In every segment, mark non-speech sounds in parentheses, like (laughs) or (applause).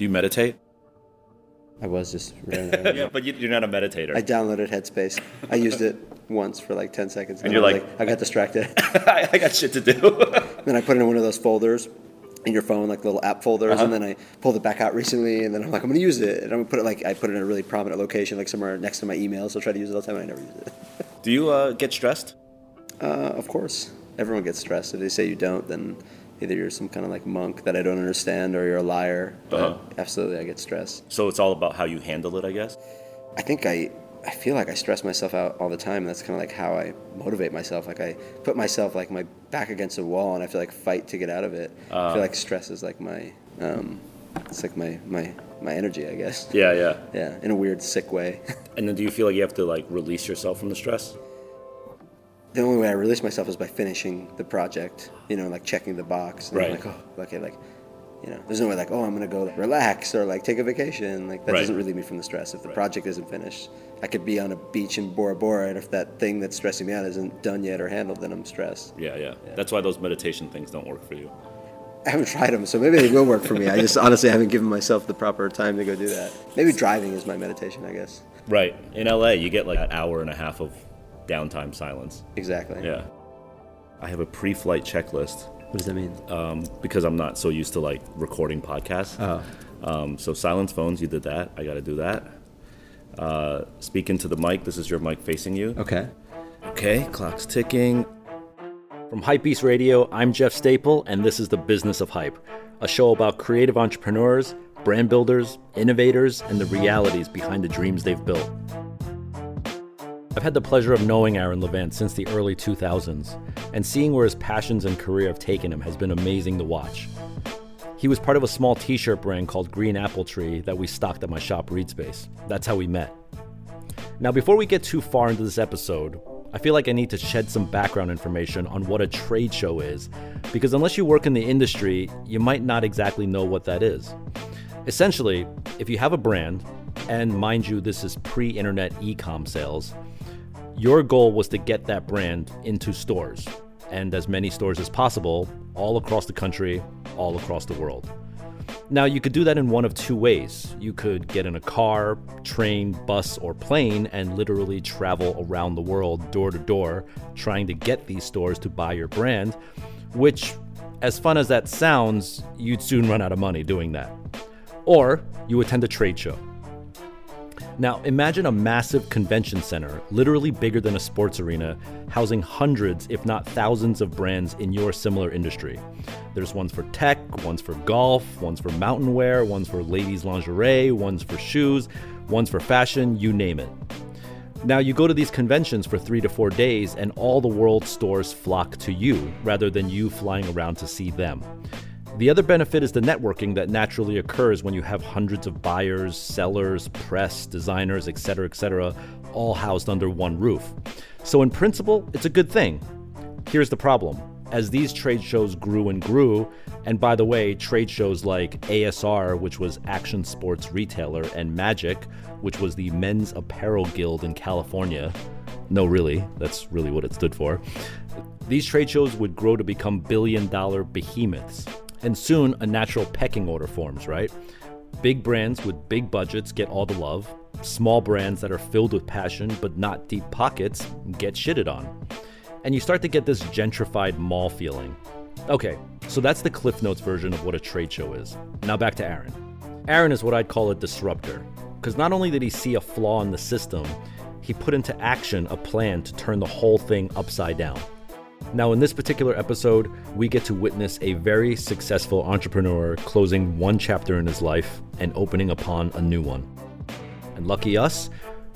Do you meditate? I was just. (laughs) Yeah, but you- you're not a meditator. I downloaded Headspace. I used it once for like 10 seconds. And you're I was like- I got distracted. (laughs) I, I got shit to do. (laughs) then I put it in one of those folders in your phone, like little app folders, Uh-huh. and then I pulled it back out recently, and then I'm like, I'm gonna use it, and I'm gonna put it like I put it in a really prominent location, like somewhere next to my email, so I try to use it all the time, and I never use it. do you uh, get stressed? Uh, of course, everyone gets stressed. If they say you don't, then either you're some kind of like monk that I don't understand, or you're a liar. But Uh-huh. absolutely, I get stressed. So it's all about how you handle it, I guess. I think I I feel like I stress myself out all the time. That's kind of like how I motivate myself. Like I put myself like my back against a wall, and I feel like fight to get out of it. I Uh. feel like stress is like my um, it's like my my my energy, I guess. Yeah, yeah. (laughs) Yeah, in a weird sick way. (laughs) And then do you feel like you have to like release yourself from the stress? The only way I release myself is by finishing the project. You know, like checking the box. And Right. like, oh, okay, like. You know, there's no way like, oh, I'm gonna go relax or like take a vacation. Like that Right. doesn't relieve me from the stress. If the Right. project isn't finished, I could be on a beach in Bora Bora, and if that thing that's stressing me out isn't done yet or handled, then I'm stressed. Yeah, yeah. That's why those meditation things don't work for you. I haven't tried them, so maybe they will work for me. I just (laughs) honestly haven't given myself the proper time to go do that. Maybe driving is my meditation, I guess. Right. In LA, you get like an hour and a half of downtime silence. Exactly. Yeah. I have a pre-flight checklist What does that mean? um, because I'm not so used to like recording podcasts. Oh. Um, so silence phones, you did that. I got to do that. Uh, speak into the mic. This is your mic facing you. Okay. Okay, clock's ticking. From Hypebeast Radio, I'm Jeff Staple, and this is The Business of Hype, a show about creative entrepreneurs, brand builders, innovators, and the realities behind the dreams they've built. I've had the pleasure of knowing Aaron Levant since the early 2000s, and seeing where his passions and career have taken him has been amazing to watch. He was part of a small t shirt brand called Green Apple Tree that we stocked at my shop Reed Space. That's how we met. Now, before we get too far into this episode, I feel like I need to shed some background information on what a trade show is, because unless you work in the industry, you might not exactly know what that is. Essentially, if you have a brand, and mind you, this is pre internet e com sales, your goal was to get that brand into stores, and as many stores as possible, all across the country, all across the world. Now, you could do that in one of two ways. You could get in a car, train, bus, or plane and literally travel around the world door to door trying to get these stores to buy your brand, which, as fun as that sounds, you'd soon run out of money doing that. Or you attend a trade show. Now, imagine a massive convention center, literally bigger than a sports arena, housing hundreds, if not thousands, of brands in your similar industry. There's ones for tech, ones for golf, ones for mountain wear, ones for ladies' lingerie, ones for shoes, ones for fashion, you name it. Now, you go to these conventions for three to four days, and all the world's stores flock to you rather than you flying around to see them. The other benefit is the networking that naturally occurs when you have hundreds of buyers, sellers, press, designers, etc., etc., all housed under one roof. So, in principle, it's a good thing. Here's the problem. As these trade shows grew and grew, and by the way, trade shows like ASR, which was Action Sports Retailer, and Magic, which was the Men's Apparel Guild in California. No, really, that's really what it stood for. These trade shows would grow to become billion dollar behemoths. And soon a natural pecking order forms, right? Big brands with big budgets get all the love. Small brands that are filled with passion but not deep pockets get shitted on. And you start to get this gentrified mall feeling. Okay, so that's the Cliff Notes version of what a trade show is. Now back to Aaron. Aaron is what I'd call a disruptor. Because not only did he see a flaw in the system, he put into action a plan to turn the whole thing upside down. Now, in this particular episode, we get to witness a very successful entrepreneur closing one chapter in his life and opening upon a new one. And lucky us,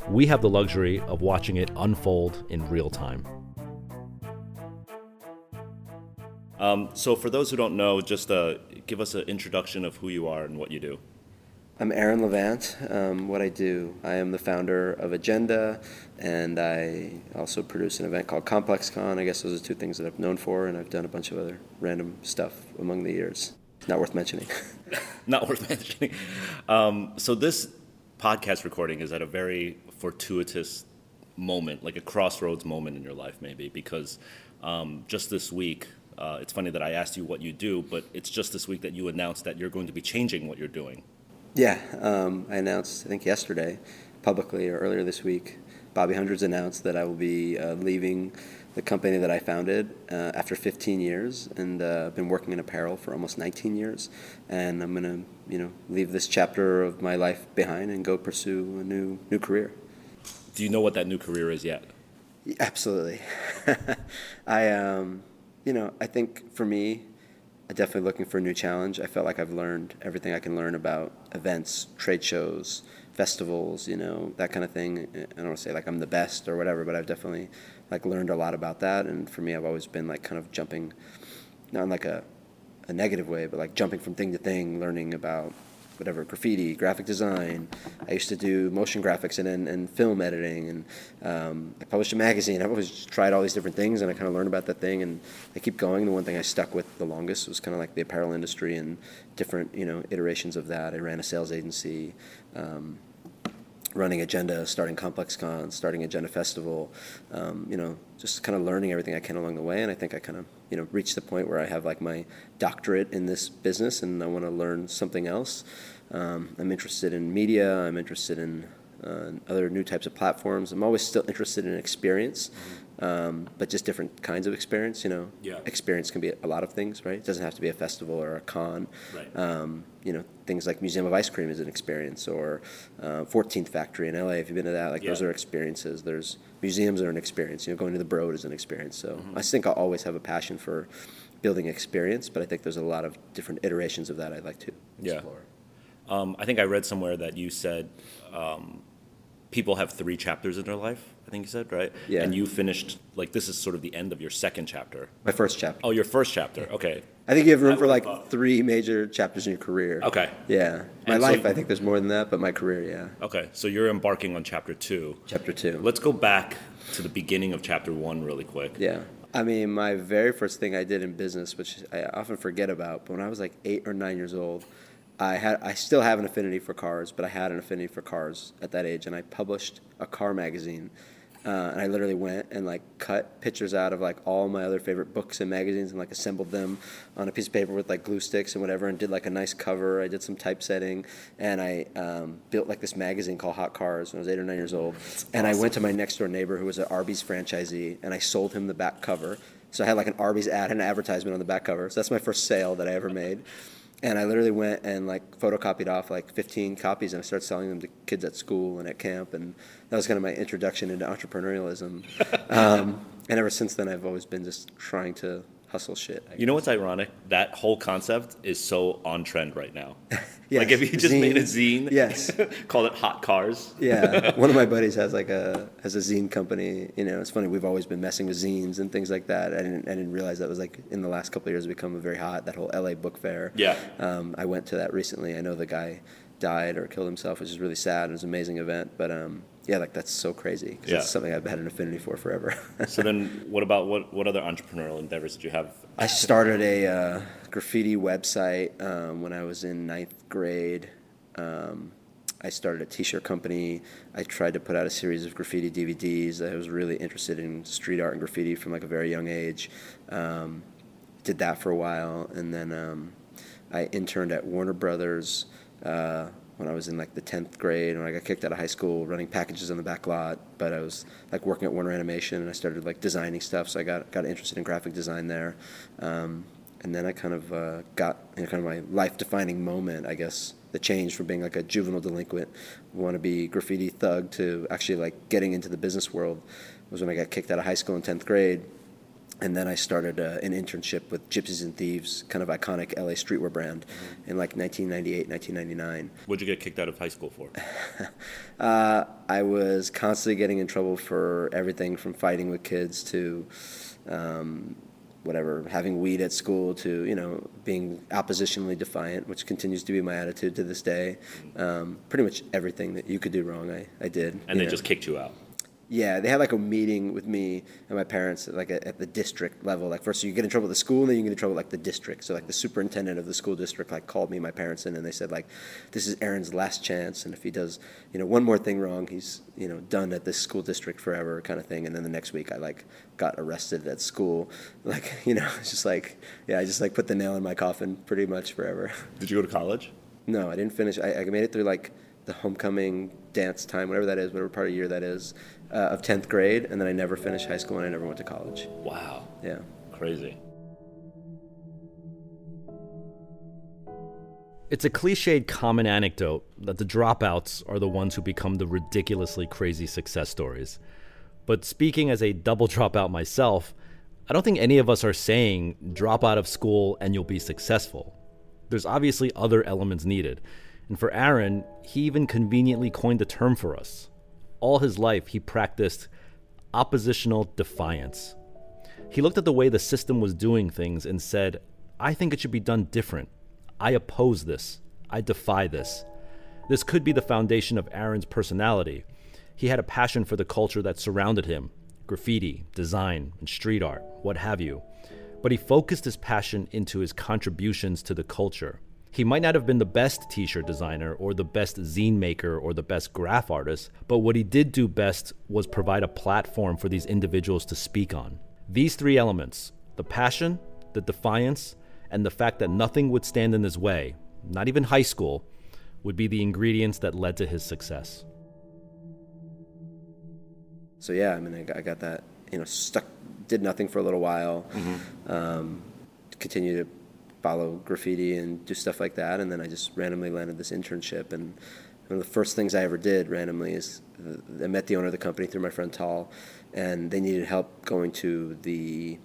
we have the luxury of watching it unfold in real time. Um, so, for those who don't know, just uh, give us an introduction of who you are and what you do. I'm Aaron Levant. Um, what I do, I am the founder of Agenda, and I also produce an event called ComplexCon. I guess those are two things that I'm known for, and I've done a bunch of other random stuff among the years. Not worth mentioning. (laughs) (laughs) Not worth mentioning. Um, so, this podcast recording is at a very fortuitous moment, like a crossroads moment in your life, maybe, because um, just this week, uh, it's funny that I asked you what you do, but it's just this week that you announced that you're going to be changing what you're doing. Yeah, um, I announced I think yesterday, publicly or earlier this week, Bobby Hundreds announced that I will be uh, leaving the company that I founded uh, after 15 years, and uh, I've been working in apparel for almost 19 years, and I'm gonna you know leave this chapter of my life behind and go pursue a new new career. Do you know what that new career is yet? Yeah, absolutely. (laughs) I um, you know I think for me, I'm definitely looking for a new challenge. I felt like I've learned everything I can learn about events, trade shows, festivals, you know, that kind of thing. I don't want to say like I'm the best or whatever, but I've definitely like learned a lot about that. And for me, I've always been like kind of jumping, not in like a, a negative way, but like jumping from thing to thing, learning about whatever graffiti, graphic design. I used to do motion graphics and, and, and film editing, and um, I published a magazine. I've always tried all these different things, and I kind of learned about that thing, and I keep going. The one thing I stuck with the longest was kind of like the apparel industry and different you know iterations of that. I ran a sales agency. Um, running agenda, starting Complex Con, starting Agenda Festival, um, you know, just kind of learning everything I can along the way. And I think I kind of, you know, reached the point where I have like my doctorate in this business and I want to learn something else. Um, I'm interested in media. I'm interested in uh, other new types of platforms. I'm always still interested in experience. Um, but just different kinds of experience. You know, yeah. experience can be a lot of things, right? It doesn't have to be a festival or a con. Right. Um, you know, things like Museum of Ice Cream is an experience, or uh, 14th Factory in LA. If you've been to that, like yeah. those are experiences. There's museums are an experience. You know, going to the Broad is an experience. So Mm-hmm. I think I'll always have a passion for building experience, but I think there's a lot of different iterations of that I'd like to Yeah. explore. Um, I think I read somewhere that you said um, people have three chapters in their life. I think you said right. Yeah. And you finished like this is sort of the end of your second chapter. My first chapter. Oh, your first chapter. Okay. I think you have room for like three major chapters in your career. Okay. Yeah. My And so- life, I think there's more than that, but my career, yeah. Okay. So you're embarking on chapter two. Chapter two. Let's go back to the beginning of chapter one really quick. Yeah. I mean, my very first thing I did in business, which I often forget about, but when I was like eight or nine years old, I had I still have an affinity for cars, but I had an affinity for cars at that age, and I published a car magazine. Uh, and I literally went and like cut pictures out of like all my other favorite books and magazines and like assembled them on a piece of paper with like glue sticks and whatever and did like a nice cover. I did some typesetting and I um, built like this magazine called Hot Cars when I was eight or nine years old. And I went to my next door neighbor who was an Arby's franchisee and I sold him the back cover. So I had like an Arby's ad and an advertisement on the back cover. So that's my first sale that I ever made. And I literally went and like photocopied off like 15 copies and I started selling them to kids at school and at camp. And that was kind of my introduction into entrepreneurialism. (laughs) um, and ever since then, I've always been just trying to hustle shit. You know what's ironic? That whole concept is so on trend right now. Yes, (laughs) Like if you just made a zine. zine, Yes. (laughs) called it Hot Cars. yeah, (laughs) one of my buddies has like a has a zine company. You know, it's funny. We've always been messing with zines and things like that. I didn't I didn't realize that was like in the last couple of years become a very hot. That whole LA book fair. Yeah. Um, I went to that recently. I know the guy died or killed himself, which is really sad. It was an amazing event, but um, yeah, like that's so crazy. 'cause Yeah. It's something I've had an affinity for forever. (laughs) So then, what about what what other entrepreneurial endeavors did you have? I started a uh, graffiti website um, when I was in ninth grade. Um, I started a T-shirt company. I tried to put out a series of graffiti DVDs. I was really interested in street art and graffiti from like a very young age. Um, did that for a while, and then um, I interned at Warner Brothers uh, when I was in like the tenth grade. When I got kicked out of high school, running packages on the back lot. But I was like working at Warner Animation, and I started like designing stuff. So I got got interested in graphic design there. Um, and then I kind of uh, got you know, kind of my life-defining moment, I guess, the change from being like a juvenile delinquent, want to be graffiti thug to actually like getting into the business world was when I got kicked out of high school in tenth grade and then I started uh, an internship with Gypsies and Thieves, kind of iconic LA streetwear brand, in like 1998, 1999. What'd you get kicked out of high school for? (laughs) Uh, I was constantly getting in trouble for everything from fighting with kids to um, whatever, having weed at school to, you know, being oppositionally defiant, which continues to be my attitude to this day. Um, pretty much everything that you could do wrong, I, I did. And they know. just kicked you out. Yeah, they had like a meeting with me and my parents, like at, at the district level. Like first, you get in trouble at the school, and then you get in trouble like the district. So like the superintendent of the school district like called me, and my parents in, and they said like, "This is Aaron's last chance, and if he does, you know, one more thing wrong, he's you know done at this school district forever, kind of thing." And then the next week, I like got arrested at school. (laughs) Like you know, it's just like yeah, I just like put the nail in my coffin, pretty much forever. (laughs) Did you go to college? No, I didn't finish. I, I made it through like the homecoming dance time, whatever that is, whatever part of year that is, uh, of 10th grade, and then I never finished high school and I never went to college. Wow. Yeah. Crazy. It's a cliched common anecdote that the dropouts are the ones who become the ridiculously crazy success stories. But speaking as a double dropout myself, I don't think any of us are saying drop out of school and you'll be successful. There's obviously other elements needed. And for Aaron, he even conveniently coined the term for us. All his life, he practiced oppositional defiance. He looked at the way the system was doing things and said, I think it should be done different. I oppose this. I defy this. This could be the foundation of Aaron's personality. He had a passion for the culture that surrounded him graffiti, design, and street art, what have you. But he focused his passion into his contributions to the culture. He might not have been the best t shirt designer or the best zine maker or the best graph artist, but what he did do best was provide a platform for these individuals to speak on. These three elements the passion, the defiance, and the fact that nothing would stand in his way, not even high school, would be the ingredients that led to his success. So yeah, I mean, I got, that, you know, stuck, did nothing for a little while, Mm-hmm. um, continued to follow graffiti and do stuff like that, and then I just randomly landed this internship. And one of the first things I ever did randomly is I met the owner of the company through my friend Tal, and they needed help going to the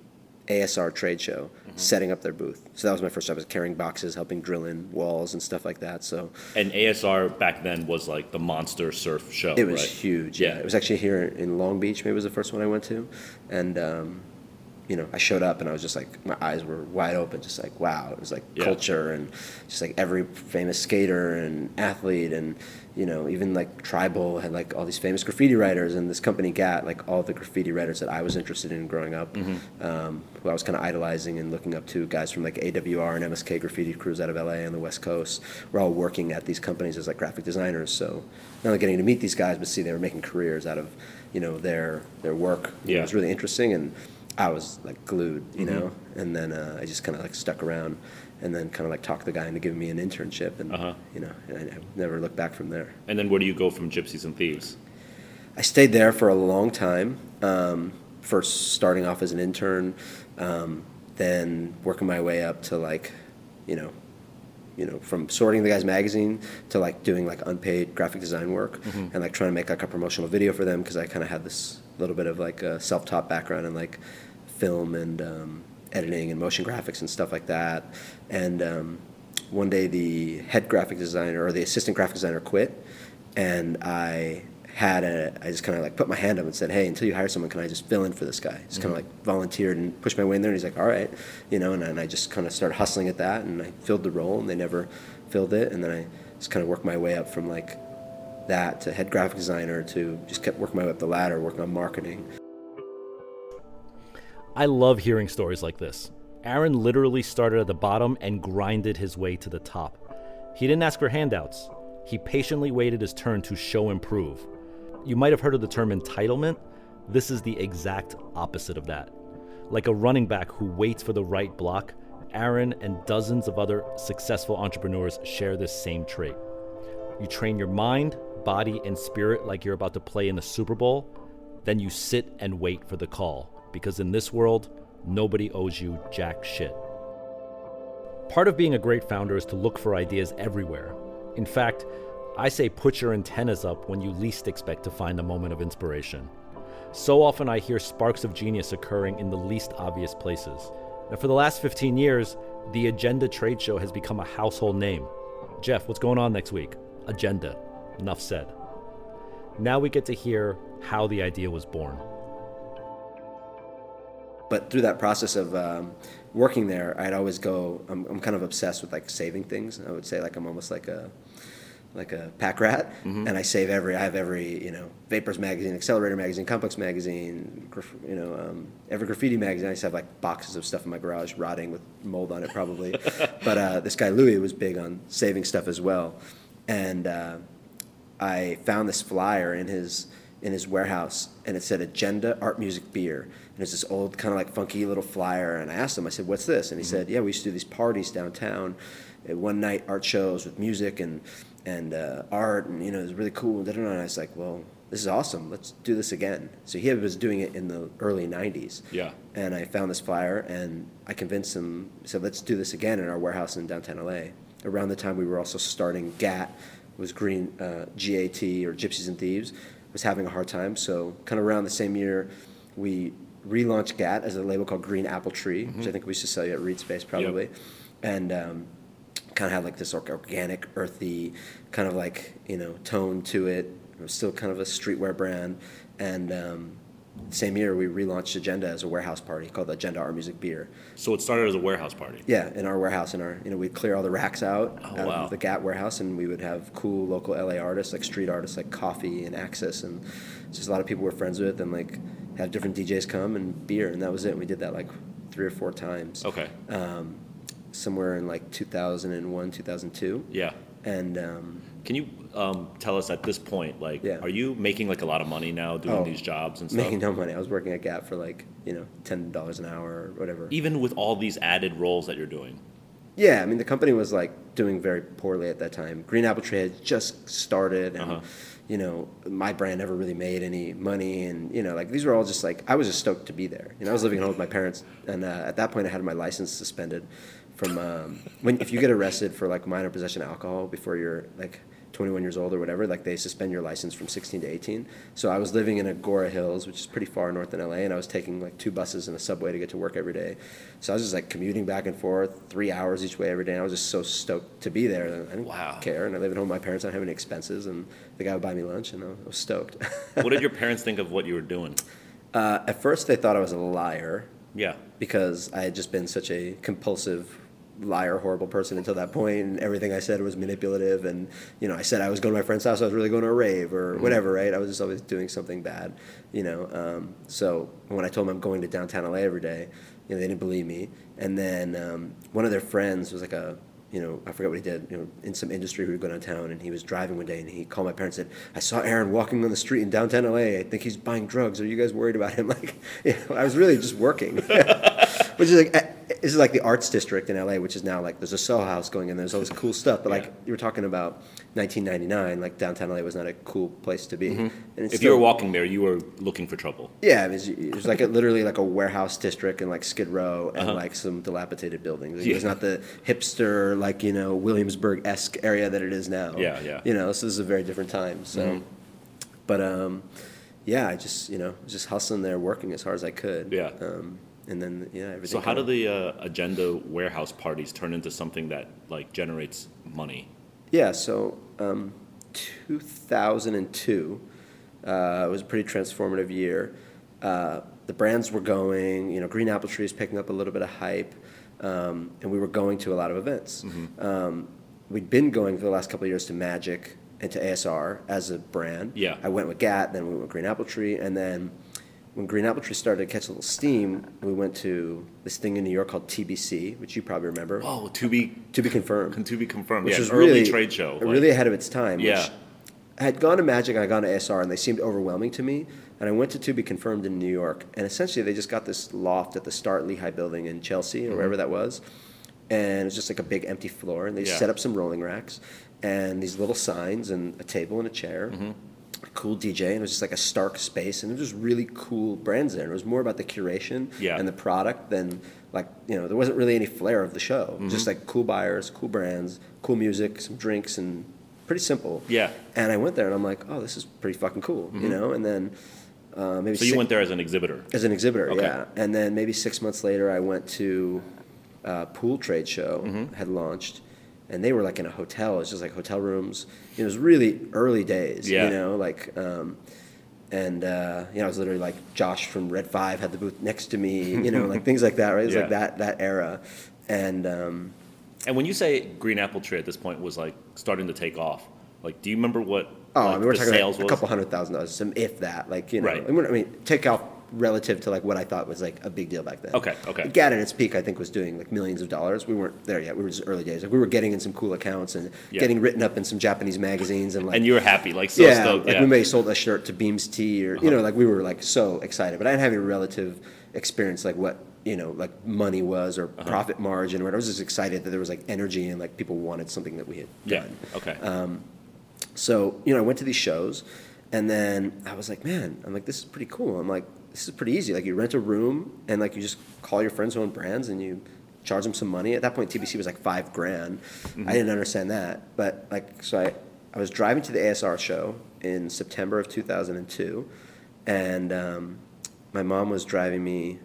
ASR trade show, setting up their booth. So that was my first job. Was carrying boxes, helping drill in walls and stuff like that. So And ASR back then was like the monster surf show. it was right? huge. Yeah. Yeah. it was actually here in Long Beach. Maybe it was the first one I went to, and um, you know, I showed up and I was just like, my eyes were wide open, just like, wow. It was like Yeah. culture and just like every famous skater and athlete and you know, even like Tribal had like all these famous graffiti writers and this company GAT, like all the graffiti writers that I was interested in growing up, Mm-hmm. um, who I was kind of idolizing and looking up to, guys from like AWR and MSK graffiti crews out of LA and the West Coast, were all working at these companies as like graphic designers. So not only getting to meet these guys, but see they were making careers out of, you know, their their work. Yeah. it was really interesting and I was like glued, you know. And then uh, I just kind of like stuck around, and then kind of like talked the guy into giving me an internship, and Uh-huh. you know, I, I never looked back from there. And then where do you go from Gypsies and Thieves? I stayed there for a long time. Um, first starting off as an intern, um, then working my way up to like, you know, you know, from sorting the guy's magazine to like doing like unpaid graphic design work and like trying to make like a promotional video for them because I kind of had this little bit of like a self-taught background and like film and um, editing and motion graphics and stuff like that. And um, one day the head graphic designer or the assistant graphic designer quit, and I had a I just kind of like put my hand up and said, hey, until you hire someone, can I just fill in for this guy? Just kind of like volunteered and pushed my way in there. And he's like, all right, you know, and, and I just kind of started hustling at that, and I filled the role, and they never filled it, and then I just kind of worked my way up from like that to head graphic designer to just kept working my way up the ladder, working on marketing. I love hearing stories like this. Aaron literally started at the bottom and grinded his way to the top. He didn't ask for handouts. He patiently waited his turn to show and prove. You might have heard of the term entitlement. This is the exact opposite of that. Like a running back who waits for the right block, Aaron and dozens of other successful entrepreneurs share this same trait. You train your mind, body, and spirit like you're about to play in the Super Bowl, then you sit and wait for the call. Because in this world, nobody owes you jack shit. Part of being a great founder is to look for ideas everywhere. In fact, I say put your antennas up when you least expect to find a moment of inspiration. So often I hear sparks of genius occurring in the least obvious places. And for the last 15 years, the Agenda trade show has become a household name. Jeff, what's going on next week? Agenda. Enough said. Now we get to hear how the idea was born. But through that process of um, working there, I'd always go. I'm, I'm kind of obsessed with like saving things. I would say like I'm almost like a like a pack rat, and I save every. I have every you know Vapors magazine, Accelerator magazine, Complex magazine, graf- you know um, every graffiti magazine. I just have like boxes of stuff in my garage, rotting with mold on it probably. (laughs) but uh, this guy Louis was big on saving stuff as well, and uh, I found this flyer in his in his warehouse, and it said Agenda Art Music Beer. And it's this old kind of like funky little flyer. And I asked him, I said, "What's this?" And he said, "Yeah, we used to do these parties downtown, uh, one night art shows with music and and uh, art, and you know, it was really cool. And I was like, well, this is awesome. Let's do this again. So he was doing it in the early '90s. Yeah. And I found this flyer, and I convinced him. Said, let's do this again in our warehouse in downtown LA. Around the time we were also starting GAT, was Green uh, GAT or Gypsies and Thieves, was having a hard time. So kind of around the same year, we relaunched GAT as a label called Green Apple Tree, mm-hmm. which I think we used to sell you at Reed Space probably, yep. and. Um, kind of had like this organic, earthy, kind of like you know tone to it. It was still kind of a streetwear brand, and um, same year we relaunched Agenda as a warehouse party called Agenda Art Music Beer. So it started as a warehouse party. Yeah, in our warehouse, in our you know we'd clear all the racks out, oh, out wow. of the GAT warehouse, and we would have cool local LA artists like street artists like Coffee and Axis, and just a lot of people we're friends with, and like have different DJs come and beer, and that was it. And we did that like three or four times. Okay. Um, somewhere in like 2001, 2002. Yeah. And um, can you um, tell us at this point, like, yeah. are you making like a lot of money now doing oh, these jobs and (laughs) stuff? Making no money. I was working at GAT for like you know ten dollars an hour or whatever. Even with all these added roles that you're doing. Yeah, I mean the company was like doing very poorly at that time. Green Apple Tree had just started, and uh-huh. You know my brand never really made any money, and you know like these were all just like I was just stoked to be there. You know I was living at home with my parents, and uh, at that point I had my license suspended from um, when if you get arrested for like minor possession of alcohol before you're like 21 years old or whatever, like they suspend your license from 16 to 18. So I was living in Agoura Hills, which is pretty far north in LA, and I was taking like two buses and a subway to get to work every day. So I was just like commuting back and forth, three hours each way every day. And I was just so stoked to be there. I didn't wow. care, and I lived at home with my parents. I didn't have any expenses, and the guy would buy me lunch, and I was stoked. (laughs) what did your parents think of what you were doing? Uh, at first, they thought I was a liar. Yeah. Because I had just been such a compulsive liar, horrible person until that point, and everything I said was manipulative. And you know, I said I was going to my friend's house, I was really going to a rave or mm-hmm. whatever, right? I was just always doing something bad, you know. Um, so when I told them I'm going to downtown LA every day, you know, they didn't believe me. And then um, one of their friends was like a you know, I forgot what he did, you know, in some industry we would go downtown and he was driving one day and he called my parents and said, I saw Aaron walking on the street in downtown LA. I think he's buying drugs. Are you guys worried about him? (laughs) Like, you know, I was really just working. (laughs) Which is like, this is like the arts district in LA, which is now like, there's a Soho house going in, there's all this cool stuff. But like, yeah. you were talking about 1999, like downtown LA was not a cool place to be. Mm-hmm. if still, you were walking there, you were looking for trouble. Yeah, it was, it was like a, literally like a warehouse district and like Skid Row and uh-huh. like some dilapidated buildings. It yeah. was not the hipster like you know Williamsburg esque area that it is now. Yeah, yeah. You know, so this is a very different time. So, mm-hmm. but um, yeah, I just you know just hustling there, working as hard as I could. Yeah. Um, and then yeah, everything. So how do the uh, agenda warehouse parties turn into something that like generates money? Yeah. So um, 2002 uh, was a pretty transformative year. Uh, the brands were going, you know, Green Apple Tree is picking up a little bit of hype, um, and we were going to a lot of events. Mm-hmm. Um, we'd been going for the last couple of years to Magic and to ASR as a brand. Yeah. I went with GAT, then we went with Green Apple Tree, and then when Green Apple Tree started to catch a little steam, we went to this thing in New York called TBC, which you probably remember. Oh, to be to be confirmed. To be confirmed. Which yeah, was early really trade show. Like, really ahead of its time. Yeah. I had gone to Magic and I had gone to ASR, and they seemed overwhelming to me. And I went to To Be Confirmed in New York, and essentially they just got this loft at the Starrett-Lehigh building in Chelsea or mm-hmm. wherever that was, and it was just like a big empty floor, and they yeah. set up some rolling racks and these little signs and a table and a chair. Mm-hmm cool DJ, and it was just like a stark space, and it was just really cool brands there. And it was more about the curation yeah. and the product than like you know there wasn't really any flair of the show. Mm-hmm. Just like cool buyers, cool brands, cool music, some drinks, and pretty simple. Yeah. And I went there, and I'm like, oh, this is pretty fucking cool, mm-hmm. you know. And then uh, maybe so you went there as an exhibitor. As an exhibitor, okay. yeah. And then maybe six months later, I went to uh, Pool Trade Show mm-hmm. had launched and they were like in a hotel. It was just like hotel rooms. It was really early days, yeah. you know, like, um, and uh, you know, I was literally like Josh from Red Five had the booth next to me, (laughs) you know, like things like that, right? It was yeah. like that that era, and um, and when you say Green Apple Tree at this point was like starting to take off, like, do you remember what? Oh, like, I mean, we're talking about a couple hundred thousand dollars, some if that, like you know, right. I mean, take off relative to like what I thought was like a big deal back then. Okay, okay. GAT at its peak, I think, was doing like millions of dollars. We weren't there yet. We were just early days. Like we were getting in some cool accounts and yeah. getting written up in some Japanese magazines and like. And you were happy, like so yeah, stoked. Like yeah. we may have sold a shirt to Beams T or uh-huh. you know like we were like so excited, but I didn't have any relative experience like what you know like money was or profit margin or whatever. I was just excited that there was like energy and like people wanted something that we had Yeah. done. Okay. So, you know, I went to these shows and then I was like, man, I'm like, this is pretty cool. I'm like, this is pretty easy. Like, you rent a room and like you just call your friends who own brands and you charge them some money. At that point, TBC was like five grand. I didn't understand that. But like, so I, I was driving to the ASR show in September of 2002 and um, my mom was driving me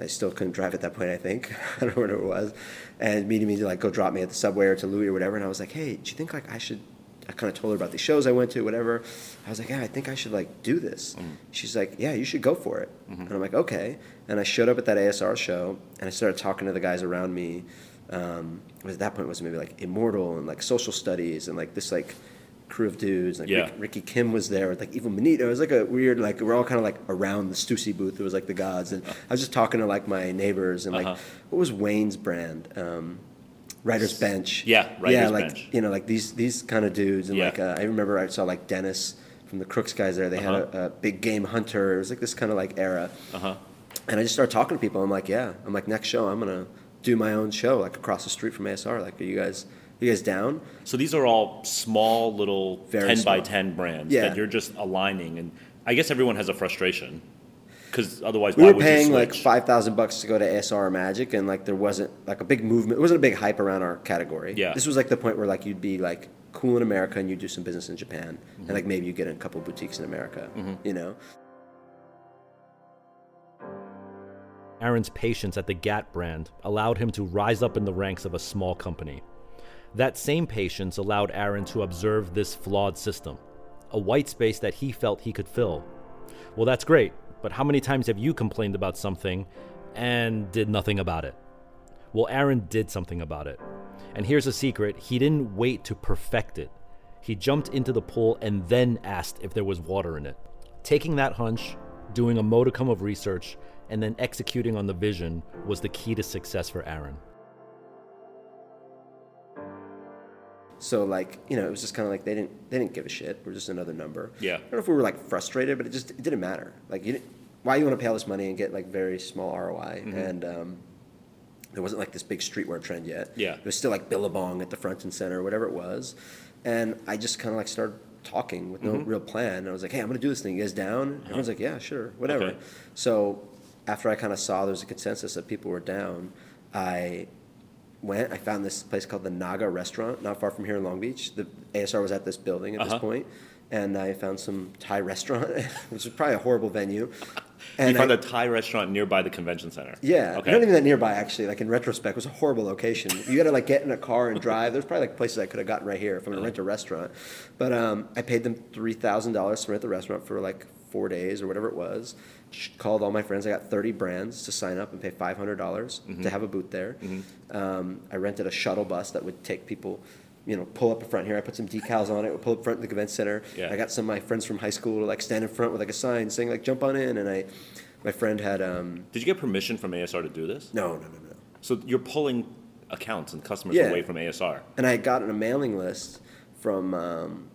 I still couldn't drive at that point, I think. (laughs) I don't know what it was. And meeting me to like go drop me at the subway or to Louis or whatever. And I was like, hey, do you think like I should, I kind of told her about the shows I went to, whatever. I was like, yeah, I think I should like do this. She's like, yeah, you should go for it. And I'm like, okay. And I showed up at that ASR show and I started talking to the guys around me. Um, at that point it was maybe like Immortal and like social studies and like this like crew of dudes. Like Yeah. Rick- Ricky Kim was there with like Evil Manito. It was like a weird like we're all kind of like around the Stussy booth. It was like the gods, and (laughs) I was just talking to like my neighbors and like Uh-huh. what was Wayne's brand? Um, Writer's Bench. Yeah, yeah, like Bench. you know like these these kind of dudes, and Yeah. like uh, I remember I saw like Dennis from the Crooks guys there. They Uh-huh. had a, a big game hunter. It was like this kind of like era. Uh huh. And I just started talking to people. I'm like, yeah. I'm like, next show, I'm gonna do my own show, like across the street from ASR. Like, are you guys, you guys down? So these are all small little Very 10 by 10 brands Yeah. that you're just aligning. And I guess everyone has a frustration because otherwise, We why were would paying you like five thousand bucks to go to ASR or Magic, and like there wasn't like a big movement. It wasn't a big hype around our category. Yeah. This was like the point where like you'd be like cool in America and you'd do some business in Japan, Mm-hmm. and like maybe you get a couple boutiques in America. You know. Aaron's patience at the GAT brand allowed him to rise up in the ranks of a small company. That same patience allowed Aaron to observe this flawed system, a white space that he felt he could fill. Well, that's great, but how many times have you complained about something and did nothing about it? Well, Aaron did something about it. And here's a secret he didn't wait to perfect it. He jumped into the pool and then asked if there was water in it. Taking that hunch, doing a modicum of research, and then executing on the vision was the key to success for Aaron. So like you know, it was just kind of like they didn't they didn't give a shit. We're just another number. Yeah. I don't know if we were like frustrated, but it just it didn't matter. Like you, didn't, why you want to pay all this money and get like very small ROI? Mm-hmm. And um, there wasn't like this big streetwear trend yet. Yeah. It was still like Billabong at the front and center, whatever it was. And I just kind of like started talking with no Mm-hmm. real plan. And I was like, hey, I'm gonna do this thing. You guys down? Everyone's like, yeah, sure, whatever. Uh-huh. Okay. So after I kind of saw there was a consensus that people were down, I went. I found this place called the Naga Restaurant, not far from here in Long Beach. The ASR was at this building at Uh-huh. this point, and I found some Thai restaurant, (laughs) which was probably a horrible venue. And you found I- a Thai restaurant nearby the convention center. yeah, Okay. not even that nearby actually. Like in retrospect, it was a horrible location. You got to like get in a car and drive. There's probably like places I could have gotten right here if I'm gonna rent a restaurant. But um, I paid them three thousand dollars to rent the restaurant for like four days or whatever it was. Called all my friends. I got 30 brands to sign up and pay five hundred dollars Mm-hmm. to have a booth there. Um, I rented a shuttle bus that would take people. You know, pull up in front here. I put some decals on it. Would pull up front of the event center. Yeah. I got some of my friends from high school to like stand in front with like a sign saying like "Jump on in." And I, my friend had um, Did you get permission from ASR to do this? no, no, no, no. So you're pulling accounts and customers Yeah. away from ASR. And I had gotten a mailing list from um,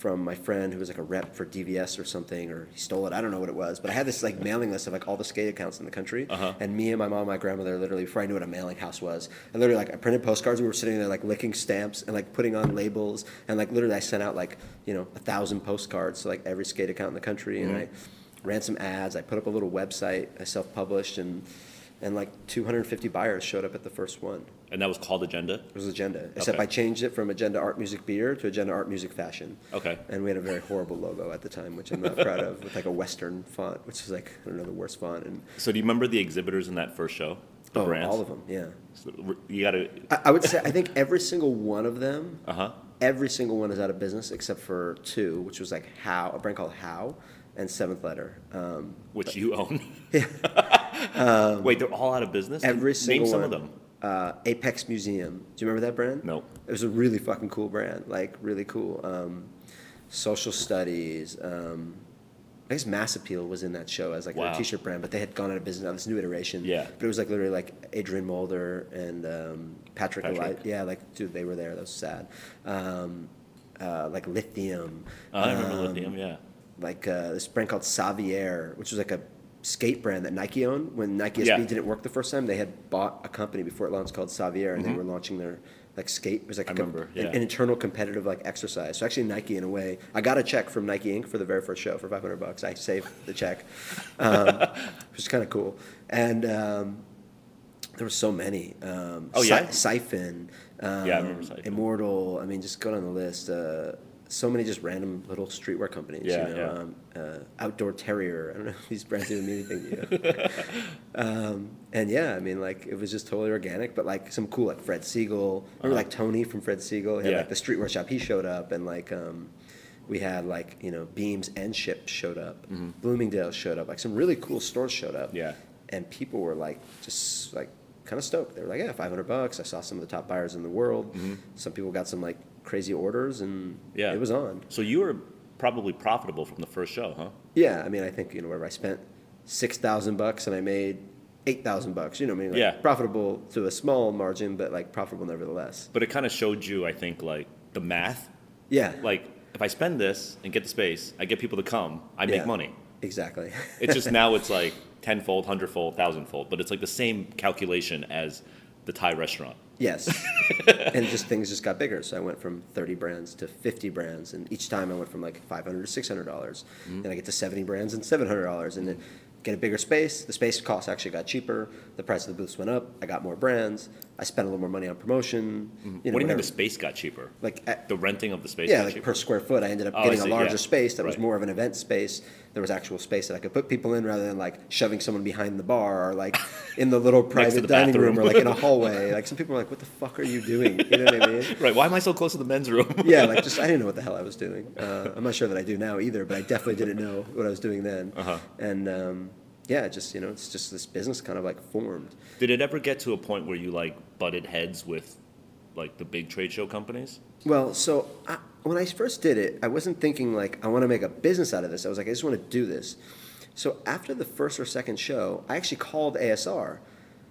from my friend who was like a rep for DVS or something, or he stole it. I don't know what it was, but I had this like mailing list of like all the skate accounts in the country. Uh-huh. And me and my mom, and my grandmother, literally before I knew what a mailing house was, and literally like I printed postcards. We were sitting there like licking stamps and like putting on labels, and like literally I sent out like you know a thousand postcards to like every skate account in the country, and I ran some ads. I put up a little website. I self-published and. And like 250 buyers showed up at the first one. And that was called Agenda? It was agenda. Except Okay. I changed it from agenda art music beer to agenda art music fashion. Okay. And we had a very horrible logo at the time, which I'm not (laughs) proud of, with like a Western font, which is like I don't know the worst font. And So do you remember the exhibitors in that first show? The oh, brands? all of them, yeah. So you got to. I, I would say I think every single one of them, Uh huh. every single one is out of business except for two, which was like How, a brand called How, and Seventh Letter. Um, Which you own. (laughs) (laughs) Wait, they're all out of business? every Name single some one. of them. Uh, Apex Museum. Do you remember that brand? No. It was a really fucking cool brand, like really cool. Um, social studies. Um, I guess Mass Appeal was in that show as like Wow. a t-shirt brand, but they had gone out of business now. This new iteration. Yeah. But it was like literally like Adrian Moeller and um, Patrick. Patrick. Eli- yeah, like dude, they were there. That was sad. Um, uh, like Lithium. I remember um, Lithium, yeah. Like uh, this brand called Savier, which was like a skate brand that Nike owned. When Nike SB Yeah. didn't work the first time, they had bought a company before it launched called Savier, and they were launching their like skate. It was like Mm-hmm. A- remember, an, yeah. an internal competitive like exercise. So actually, Nike in a way, I got a check from Nike Inc. for the very first show for 500 bucks. I saved the check, um, (laughs) which is kind of cool. And um, there were so many. Um, Oh, yeah? Siphon. Um, Yeah, I remember Siphon. Immortal. I mean, just go down the list. Uh, so many just random little streetwear companies. Yeah, you know, yeah. Um, uh, Outdoor Terrier. I don't know if these brands even mean anything to you. (laughs) um, and yeah, I mean, like it was just totally organic, but like some cool, like Fred Segal. Remember, like Tony from Fred Segal. Had Uh-huh. Yeah. like the streetwear shop. He showed up, and like um, we had like you know Beams and Ships showed up. Bloomingdale showed up. Like some really cool stores showed up. Mm-hmm. Yeah. And people were like just like kind of stoked. They were like, yeah, 500 bucks. I saw some of the top buyers in the world. Some people got some like crazy orders, and. Yeah. it was on. So you were probably profitable from the first show, huh? Yeah, I mean, I think you know where I spent six thousand bucks and I made eight thousand bucks. You know, what I mean, like, Yeah. profitable to a small margin, but like profitable nevertheless. But it kind of showed you, I think, like the math. Yeah, Like if I spend this and get the space, I get people to come, I make Yeah. money. exactly. It's just (laughs) now it's like tenfold, hundredfold, thousandfold, but it's like the same calculation as the Thai restaurant. Yes, (laughs) and just things just got bigger. So I went from thirty brands to fifty brands, and each time I went from like five hundred to six hundred dollars. Mm-hmm. Then I get to seventy brands and seven hundred dollars, and then get a bigger space. The space cost actually got cheaper. The price of the booths went up. I got more brands. I spent a little more money on promotion. You know, Mm-hmm. what do you mean the space got cheaper? Like at, The renting of the space Yeah, got like cheaper? per square foot, I ended up Oh, getting a larger yeah. space that was more of an event space. There was actual space that I could put people in rather than like shoving someone behind the bar or like in the little (laughs) private the dining room or like in a (laughs) hallway. Like some people were like, "What the fuck are you doing?" You know what I mean? (laughs) Right. Why am I so close to the men's room? Yeah, like just I didn't know what the hell I was doing. Uh, I'm not sure that I do now either, but I definitely didn't know what I was doing then. Uh-huh. And um, yeah, just you know, it's just this business kind of like formed. Did it ever get to a point where you like butted heads with like the big trade show companies? Well, so I, when I first did it, I wasn't thinking like I want to make a business out of this. I was like, I just want to do this. So after the first or second show, I actually called ASR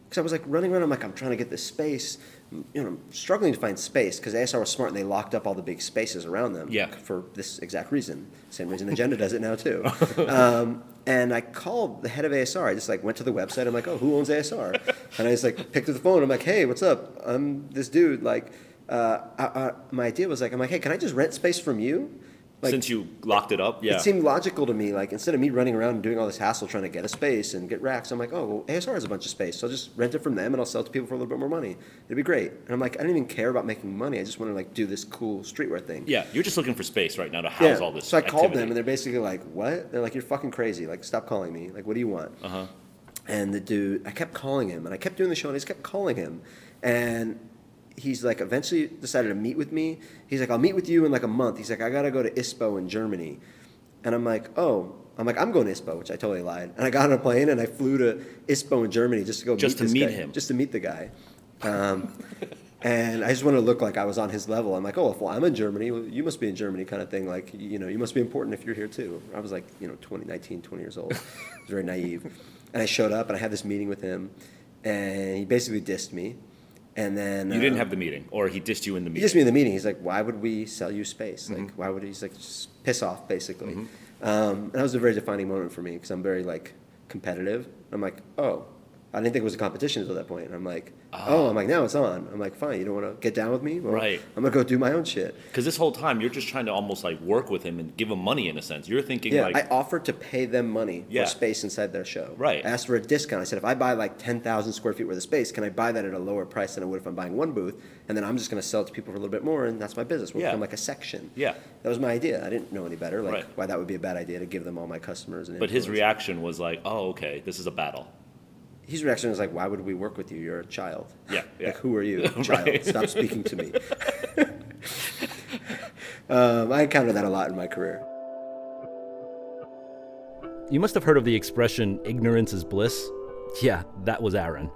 because I was like running around. I'm like, I'm trying to get this space. You know, I'm struggling to find space because ASR was smart and they locked up all the big spaces around them. Yeah. For this exact reason. Same reason Agenda does it now too. (laughs) Um, and I called the head of ASR. I just like went to the website. I'm like, oh, who owns ASR? And I just like picked up the phone. I'm like, hey, what's up? I'm this dude. Like, uh, I, I, my idea was like, I'm like, hey, can I just rent space from you? Like, Since you locked it up? Yeah. it seemed logical to me. Like instead of me running around and doing all this hassle trying to get a space and get racks, I'm like, oh, well, ASR has a bunch of space, so I'll just rent it from them and I'll sell it to people for a little bit more money. It'd be great. And I'm like, I don't even care about making money. I just want to like do this cool streetwear thing. yeah. You're just looking for space right now to house all this. Stuff. So I called them and they're basically like, "What?" They're like, "You're fucking crazy. Like, stop calling me. Like, what do you want?" Uh-huh. And the dude, I kept calling him, and I kept doing the show, and I just kept calling him, and he's like, eventually decided to meet with me. He's like, "I'll meet with you in like a month." He's like, "I gotta go to ISPO in Germany," and I'm like, "Oh." I'm like, I'm going to ISPO, which I totally lied. And I got on a plane and I flew to ISPO in Germany just to go Just meet to this meet guy, him. just to meet the guy. Um, (laughs) and I just wanted to look like I was on his level. I'm like, oh, well, I'm in Germany. Well, you must be in Germany, kind of thing. Like, you know, you must be important if you're here too. I was like, you know, 20, 19, 20 years old. I was very naive. (laughs) And I showed up and I had this meeting with him, and he basically dissed me. And then You didn't uh, have the meeting, or he dissed you in the meeting. he dissed me in the meeting. He's like, why would we sell you space? Mm-hmm. Like, why would he? He's like, just piss off, basically. Um, and that was a very defining moment for me because I'm very like competitive. I'm like, oh, I didn't think it was a competition until that point. And I'm like, ah. oh, I'm like, now it's on. I'm like, fine, you don't want to get down with me? Well, Right. I'm gonna go do my own shit. Because this whole time you're just trying to almost like work with him and give him money in a sense. You're thinking Yeah, like, I offered to pay them money Yeah. for space inside their show. Right. I asked for a discount. I said, if I buy like 10,000 square feet worth of space, can I buy that at a lower price than I would if I'm buying one booth? And then I'm just going to sell it to people for a little bit more, and that's my business. We'll Yeah. become like a section. Yeah. That was my idea. I didn't know any better, like Right. why that would be a bad idea to give them all my customers. And but his reaction was like, oh, okay, this is a battle. His reaction was like, why would we work with you? You're a child. Yeah, yeah. Like, who are you? (laughs) Child. Right. Stop speaking to me. (laughs) um, I encountered that a lot in my career. You must have heard of the expression ignorance is bliss. Yeah, that was Aaron.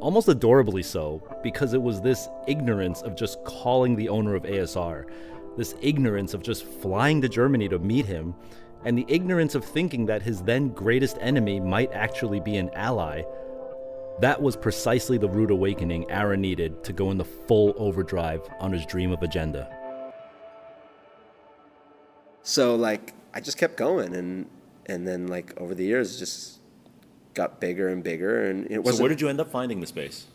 Almost adorably so, because it was this ignorance of just calling the owner of ASR, this ignorance of just flying to Germany to meet him, and the ignorance of thinking that his then greatest enemy might actually be an ally. That was precisely the rude awakening Aaron needed to go into full overdrive on his dream of agenda. So like I just kept going and and then like over the years it just got bigger and bigger, and it was So where did you end up finding the space?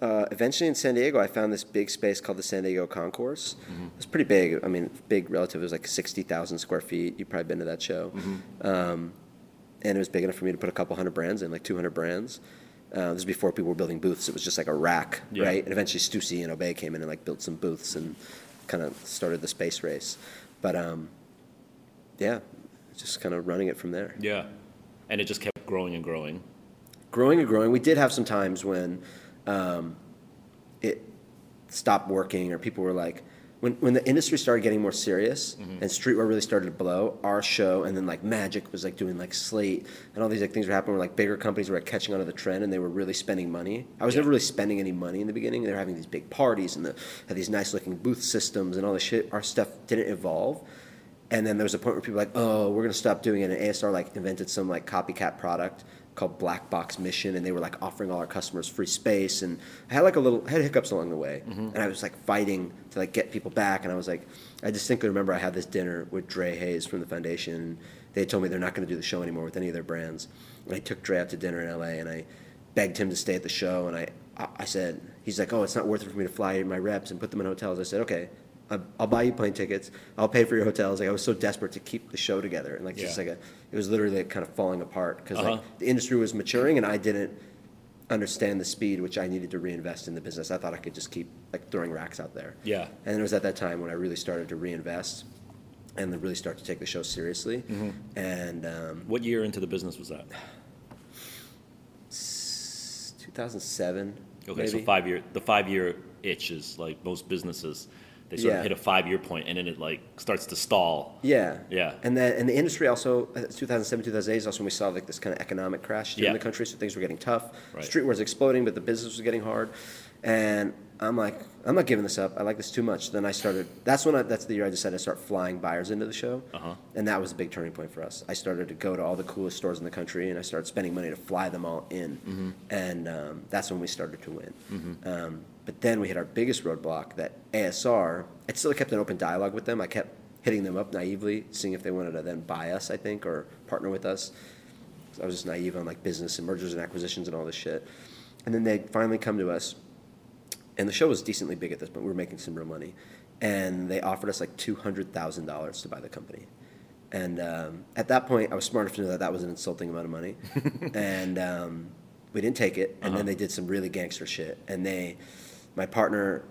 uh, eventually in San Diego, I found this big space called the San Diego Concourse. It's pretty big. I mean, big relative. It was like sixty thousand square feet. You've probably been to that show. Um, and it was big enough for me to put a couple hundred brands in, like two hundred brands. Uh, this is before people were building booths. It was just like a rack, Yeah. right? And eventually Stussy and Obey came in and like built some booths and kind of started the space race. But um, yeah, just kind of running it from there. Yeah. And it just kept growing and growing. growing and growing. We did have some times when um, it stopped working, or people were like, when, when the industry started getting more serious mm-hmm. and streetwear really started to blow, our show and then like Magic was like doing like Slate and all these like things were happening where like bigger companies were like catching on to the trend and they were really spending money. I was Yeah. never really spending any money in the beginning. They were having these big parties and the, had these nice looking booth systems and all this shit. Our stuff didn't evolve. And then there was a point where people were like, oh, we're gonna stop doing it. And ASR like invented some like copycat product called Black Box Mission, and they were like offering all our customers free space. And I had like a little had hiccups along the way, mm-hmm. and I was like fighting to like get people back. And I was like, I distinctly remember I had this dinner with Dre Hayes from the foundation. They told me they're not gonna do the show anymore with any of their brands. And I took Dre out to dinner in LA, and I begged him to stay at the show. And I I I said, he's like, oh, it's not worth it for me to fly my reps and put them in hotels. I said, okay. I'll- buy you plane tickets. I'll pay for your hotels. Like I was so desperate to keep the show together, and like just Yeah. like a, it was literally like kind of falling apart because Uh-huh. like the industry was maturing, and I didn't understand the speed which I needed to reinvest in the business. I thought I could just keep like throwing racks out there. Yeah. And it was at that time when I really started to reinvest, and then really start to take the show seriously. Mm-hmm. And um, What year into the business was that? 2007. Okay, so maybe. five year. The five year itch is like most businesses. They sort Yeah. of hit a five year point and then it like starts to stall. Yeah. Yeah. And then and the industry also, uh, 2007, 2008 is also when we saw like this kind of economic crash here Yeah. in the country. So things were getting tough. Right. Streetwear was exploding, but the business was getting hard. And I'm like, I'm not giving this up. I like this too much. Then I started. That's when I, that's the year I decided to start flying buyers into the show. Uh-huh. And that was a big turning point for us. I started to go to all the coolest stores in the country, and I started spending money to fly them all in. Mm-hmm. And um, that's when we started to win. Um, but then we hit our biggest roadblock that ASR. I still kept an open dialogue with them. I kept hitting them up naively, seeing if they wanted to then buy us, I think, or partner with us. I was just naive on like business and mergers and acquisitions and all this shit. And then they finally come to us, and the show was decently big at this point. We were making some real money, and they offered us like two hundred thousand dollars to buy the company. And um, at that point, I was smart enough to know that that was an insulting amount of money, (laughs) and um, we didn't take it. And then they did some really gangster shit. And they, my partner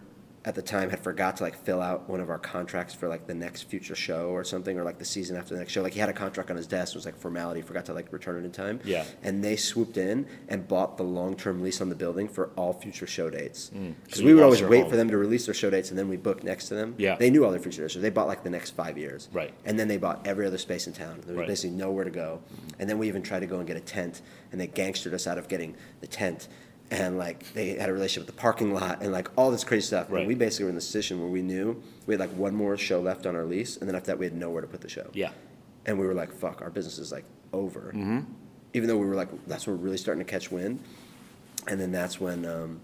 at the time had forgot to like fill out one of our contracts for like the next future show or something, or like the season after the next show. Like he had a contract on his desk, it was like formality, forgot to like return it in time. Yeah. And they swooped in and bought the long-term lease on the building for all future show dates. Because So we would always wait home. for them to release their show dates, and then we booked next to them. Yeah. They knew all their future dates, so they bought like the next five years. Right. And then they bought every other space in town. There was Right. basically nowhere to go. And then we even tried to go and get a tent, and they gangstered us out of getting the tent. And like they had a relationship with the parking lot, and like all this crazy stuff. Right. And we basically were in the position where we knew we had like one more show left on our lease, and then after that we had nowhere to put the show. Yeah. And we were like, "Fuck, our business is like over." Mm-hmm. Even though we were like, that's when we're really starting to catch wind. And then that's when um,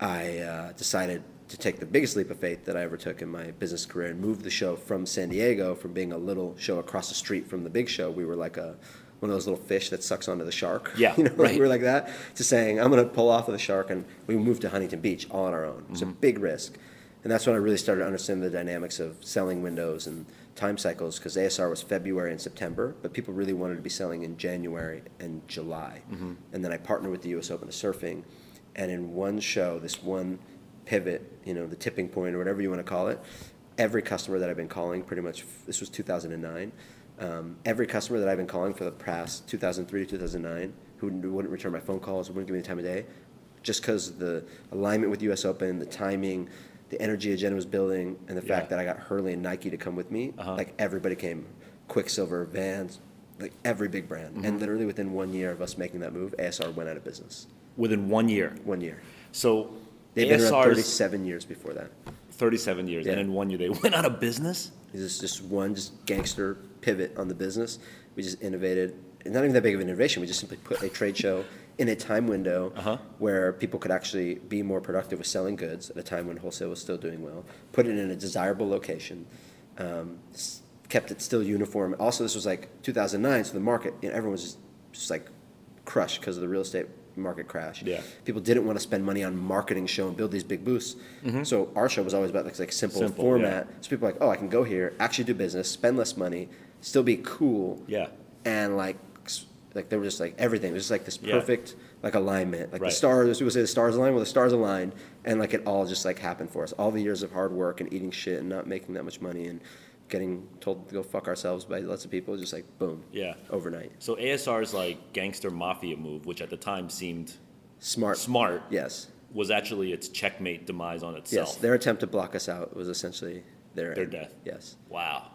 I uh, decided to take the biggest leap of faith that I ever took in my business career and move the show from San Diego, from being a little show across the street from the big show. We were like a one of those little fish that sucks onto the shark. (laughs) Yeah, you know, right. we were like that. To saying, I'm going to pull off of the shark, and we moved to Huntington Beach all on our own. It was a mm-hmm. big risk, and that's when I really started to understand the dynamics of selling windows and time cycles. Because ASR was February and September, but people really wanted to be selling in January and July. Mm-hmm. And then I partnered with the U.S. Open of Surfing, and in one show, this one pivot, you know, the tipping point or whatever you want to call it, every customer that I've been calling, pretty much, this was 2009. Um, every customer that I've been calling for the past 2003 to 2009 who wouldn't return my phone calls, wouldn't give me the time of day, just because the alignment with U.S. Open, the timing, the energy agenda was building, and the fact that I got Hurley and Nike to come with me, like everybody came, Quiksilver, Vans, like every big brand, and literally within one year of us making that move, ASR went out of business. Within one year. One year. So They've been around 37 years before that. 37 years, and in one year they (laughs) went out of business. Is this just one just gangster pivot on the business. We just innovated, not even that big of an innovation. We just simply put a trade show in a time window Uh-huh. where people could actually be more productive with selling goods at a time when wholesale was still doing well. Put it in a desirable location. Um, kept it still uniform. Also, this was like 2009, so the market, you know, everyone was just, just like crushed because of the real estate market crash. Yeah. People didn't want to spend money on marketing show and build these big booths. So our show was always about like, like simple, Mm-hmm. Simple, format. yeah. So people are like, oh, I can go here, actually do business, spend less money, still be cool, Yeah. and like like they were just like everything. It was just like this Yeah. perfect like alignment. Like Right. the stars, people say the stars aligned. Well, the stars aligned, and like it all just like happened for us. All the years of hard work and eating shit and not making that much money and getting told to go fuck ourselves by lots of people, just like boom, Yeah. overnight. So ASR's like gangster mafia move, which at the time seemed Smart, smart, Yes, was actually its checkmate demise on itself. yes. Their attempt to block us out was essentially their Their death. Yes. wow.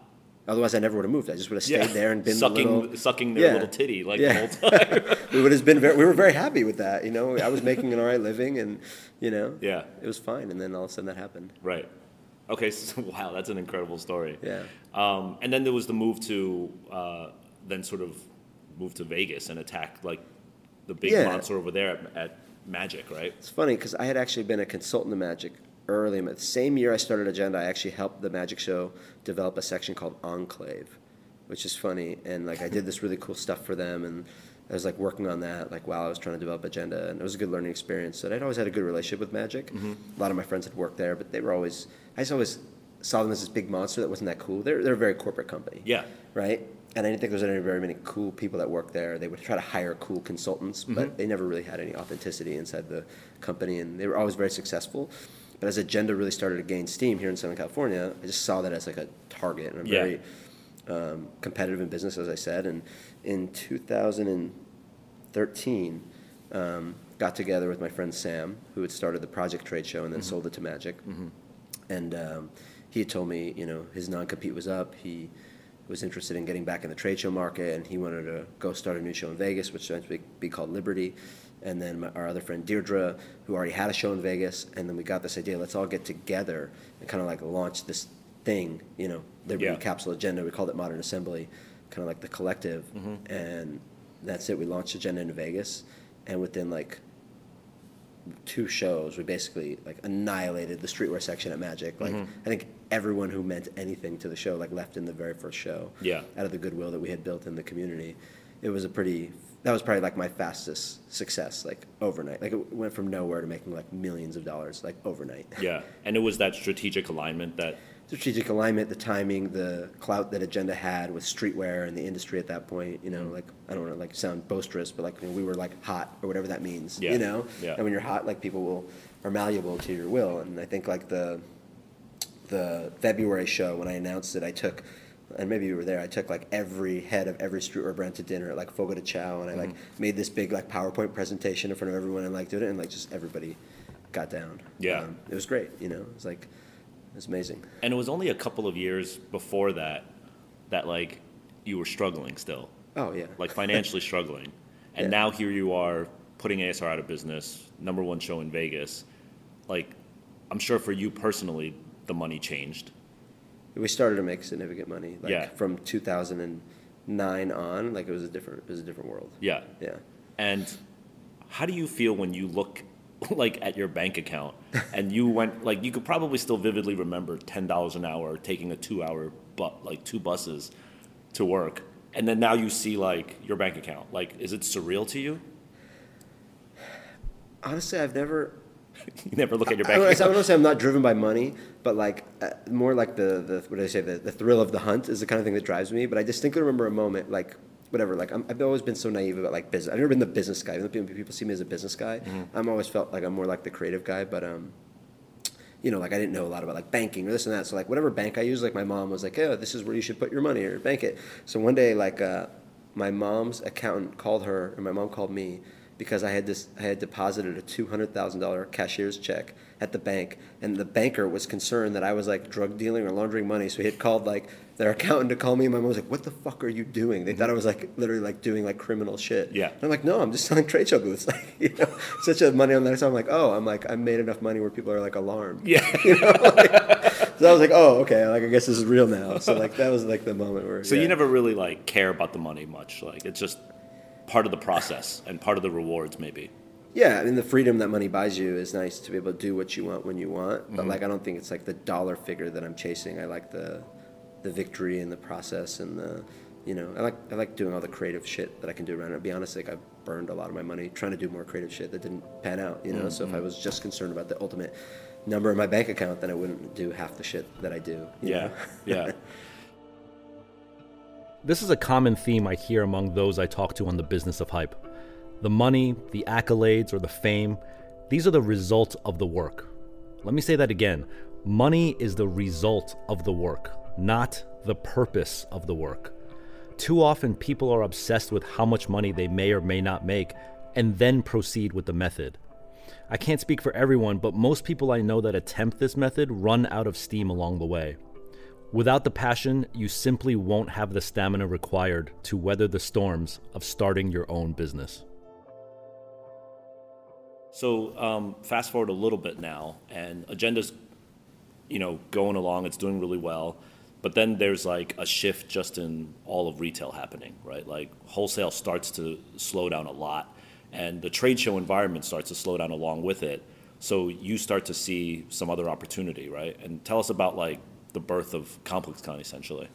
Otherwise, I never would have moved. I just would have stayed there and been the sucking little. sucking their Yeah. little titty like Yeah. the whole time. (laughs) we would have been very, we were very happy with that. You know, I was making an all right living, and you know, Yeah. it was fine. And then all of a sudden that happened. right. Okay. (laughs) So, wow, that's an incredible story. Yeah. Um, and then there was the move to uh, then sort of move to Vegas and attack like the big Yeah. monster over there at, at Magic, right? It's funny because I had actually been a consultant to Magic early. The same year I started Agenda, I actually helped the Magic Show develop a section called Enclave, which is funny. And like I did this really cool stuff for them, and I was like working on that like while I was trying to develop Agenda, and it was a good learning experience. And I'd always had a good relationship with Magic. Mm-hmm. A lot of my friends had worked there, but they were always I just always saw them as this big monster that wasn't that cool. They're they're a very corporate company Yeah. right? And I didn't think there was any very many cool people that worked there. They would try to hire cool consultants, but mm-hmm. they never really had any authenticity inside the company, and they were always very successful. But as Agenda really started to gain steam here in Southern California, I just saw that as like a target, and I'm Yeah. very um, competitive in business, as I said. And in 2013, um, got together with my friend Sam, who had started the Project Trade Show and then sold it to Magic. And um, he had told me, you know, his non-compete was up. He was interested in getting back in the trade show market, and he wanted to go start a new show in Vegas, which eventually be called Liberty. And then my, our other friend Deirdre, who already had a show in Vegas, and then we got this idea: let's all get together and kind of like launch this thing, you know, Liberty Yeah. Capsule Agenda. We called it Modern Assembly, kind of like the collective, and that's it. We launched Agenda in Vegas, and within like two shows, we basically like annihilated the streetwear section at Magic. Like Mm-hmm. I think everyone who meant anything to the show like left in the very first show. Yeah. Out of the goodwill that we had built in the community, it was a pretty. That was probably like my fastest success, like overnight. Like it went from nowhere to making like millions of dollars, like overnight. (laughs) Yeah. And it was that strategic alignment that strategic alignment, the timing, the clout that Agenda had with streetwear and the industry at that point. You know, Mm-hmm. like I don't want to like sound boisterous, but like you know, we were like hot or whatever that means. Yeah, You know, yeah. and when you're hot, like people will are malleable to your will. And I think like the the February show when I announced it, I took. And maybe you were there. I took like every head of every streetwear brand to dinner at like Fogo de Chao, and I like Mm-hmm. made this big like PowerPoint presentation in front of everyone and like did it, and like just everybody got down. Um, Yeah. it was great. You know, it was like it was amazing. and it was only a couple of years before that that like you were struggling still. Oh yeah. (laughs) like financially struggling. And Yeah. now here you are putting ASR out of business, number one show in Vegas. Like, I'm sure for you personally, the money changed. We started to make significant money. Like Yeah. from 2009 on, like it was a different, it was a different world. Yeah. Yeah. And how do you feel when you look (laughs) like at your bank account and you went like you could probably still vividly remember ten dollars an hour taking a two hour but like two buses to work and then now you see like your bank account like is it surreal to you Honestly, I've never. (laughs) you never look at your I bank I account don't say I'm not driven by money, but like uh, more like the the what do I say the, the thrill of the hunt is the kind of thing that drives me. But I distinctly remember a moment like whatever like I'm, I've always been so naive about like business. I've never been the business guy. Even though people see me as a business guy, I'm always felt like I'm more like the creative guy. But um, you know, like I didn't know a lot about like banking or this and that. So like whatever bank I use, like my mom was like, "Oh, this is where you should put your money or bank it." So one day, like uh, my mom's accountant called her, and my mom called me because I had this I had deposited a two hundred thousand dollar cashier's check at the bank, and the banker was concerned that I was like drug dealing or laundering money. So he had called like their (laughs) accountant to call me, and my mom was like, "What the fuck are you doing?" They thought I was like literally like doing like criminal shit. Yeah. And I'm like, "No, I'm just selling trade show booths." (laughs) Like, you know, such a money on that. So I'm like, "Oh, I'm like I made enough money where people are like alarmed." yeah (laughs) you know So I was like, "Oh, okay. Like I guess this is real now." So like that was like the moment where. So yeah. you never really like care about the money much. Like it's just part of the process and part of the rewards, maybe. Yeah, I mean the freedom that money buys you is nice to be able to do what you want when you want. But Mm-hmm. like I don't think it's like the dollar figure that I'm chasing. I like the the victory and the process and the you know I like I like doing all the creative shit that I can do around it. To be honest, like I've burned a lot of my money trying to do more creative shit that didn't pan out. You know, mm-hmm. so if I was just concerned about the ultimate number in my bank account, then I wouldn't do half the shit that I do. Yeah, yeah. (laughs) This is a common theme I hear among those I talk to on the business of hype. The money, the accolades, or the fame, these are the results of the work. Let me say that again. Money is the result of the work, not the purpose of the work. Too often, people are obsessed with how much money they may or may not make and then proceed with the method. I can't speak for everyone, but most people I know that attempt this method run out of steam along the way. Without the passion, you simply won't have the stamina required to weather the storms of starting your own business. So, um, fast forward a little bit now, and Agenda's, you know, going along. It's doing really well, but then there's like a shift just in all of retail happening, right? Like wholesale starts to slow down a lot, and the trade show environment starts to slow down along with it. So you start to see some other opportunity, right? And tell us about like the birth of ComplexCon essentially.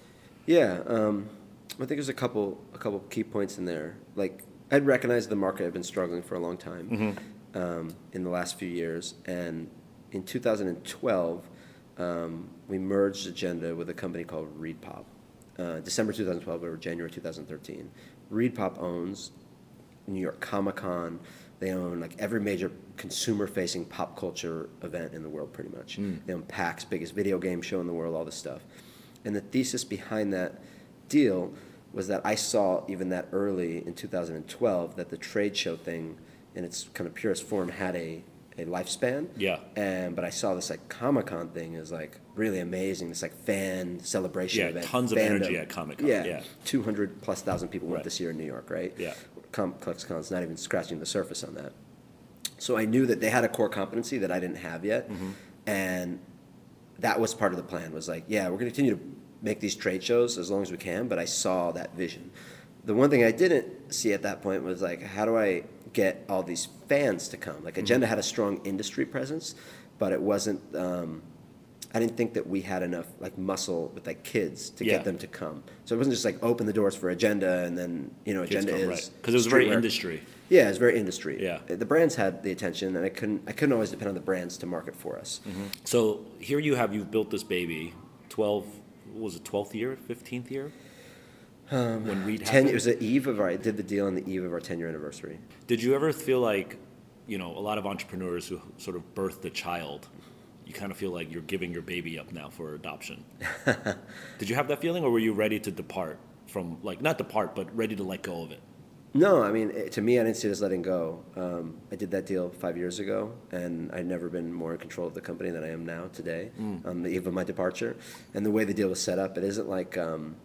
Yeah, um, I think there's a couple a couple key points in there. Like I'd recognized the market had been struggling for a long time mm-hmm. Um, in the last few years, and in 2012 um, we merged Agenda with a company called ReedPop. Uh, December 2012 or January 2013. ReedPop owns New York Comic Con. They own like every major consumer-facing pop culture event in the world, pretty much. Mm. They own PAX, biggest video game show in the world, all this stuff. And the thesis behind that deal was that I saw even that early in 2012 that the trade show thing, in its kind of purest form, had a a lifespan. Yeah. And but I saw this like Comic Con thing is like really amazing. This like fan celebration yeah, event. tons of fandom. energy at Comic Con. Yeah. yeah. Two hundred plus thousand people went right. this year in New York, right? Yeah. ComplexCon's not even scratching the surface on that. So I knew that they had a core competency that I didn't have yet, mm-hmm. and that was part of the plan. Was like, yeah, we're going to continue to make these trade shows as long as we can. But I saw that vision. The one thing I didn't see at that point was like, how do I get all these fans to come? Like, Agenda mm-hmm. had a strong industry presence, but it wasn't. Um, I didn't think that we had enough like muscle with like kids to yeah. get them to come. So it wasn't just like open the doors for agenda and then you know agenda come, is because right. it was very industry. Yeah, it was very industry. Yeah, the brands had the attention, and I couldn't I couldn't always depend on the brands to market for us. Mm-hmm. So here you have you've built this baby, twelve was it twelfth year, fifteenth year. Um, when Reed ten, it was the eve of our I did the deal on the eve of our ten year anniversary. Did you ever feel like, you know, a lot of entrepreneurs who sort of birthed a child you kind of feel like you're giving your baby up now for adoption. (laughs) Did you have that feeling, or were you ready to depart from, like, not depart, but ready to let go of it? No, I mean, it, to me, I didn't see it as letting go. Um, I did that deal five years ago, and I'd never been more in control of the company than I am now today, mm. on the eve of my departure. And the way the deal was set up, it isn't like um,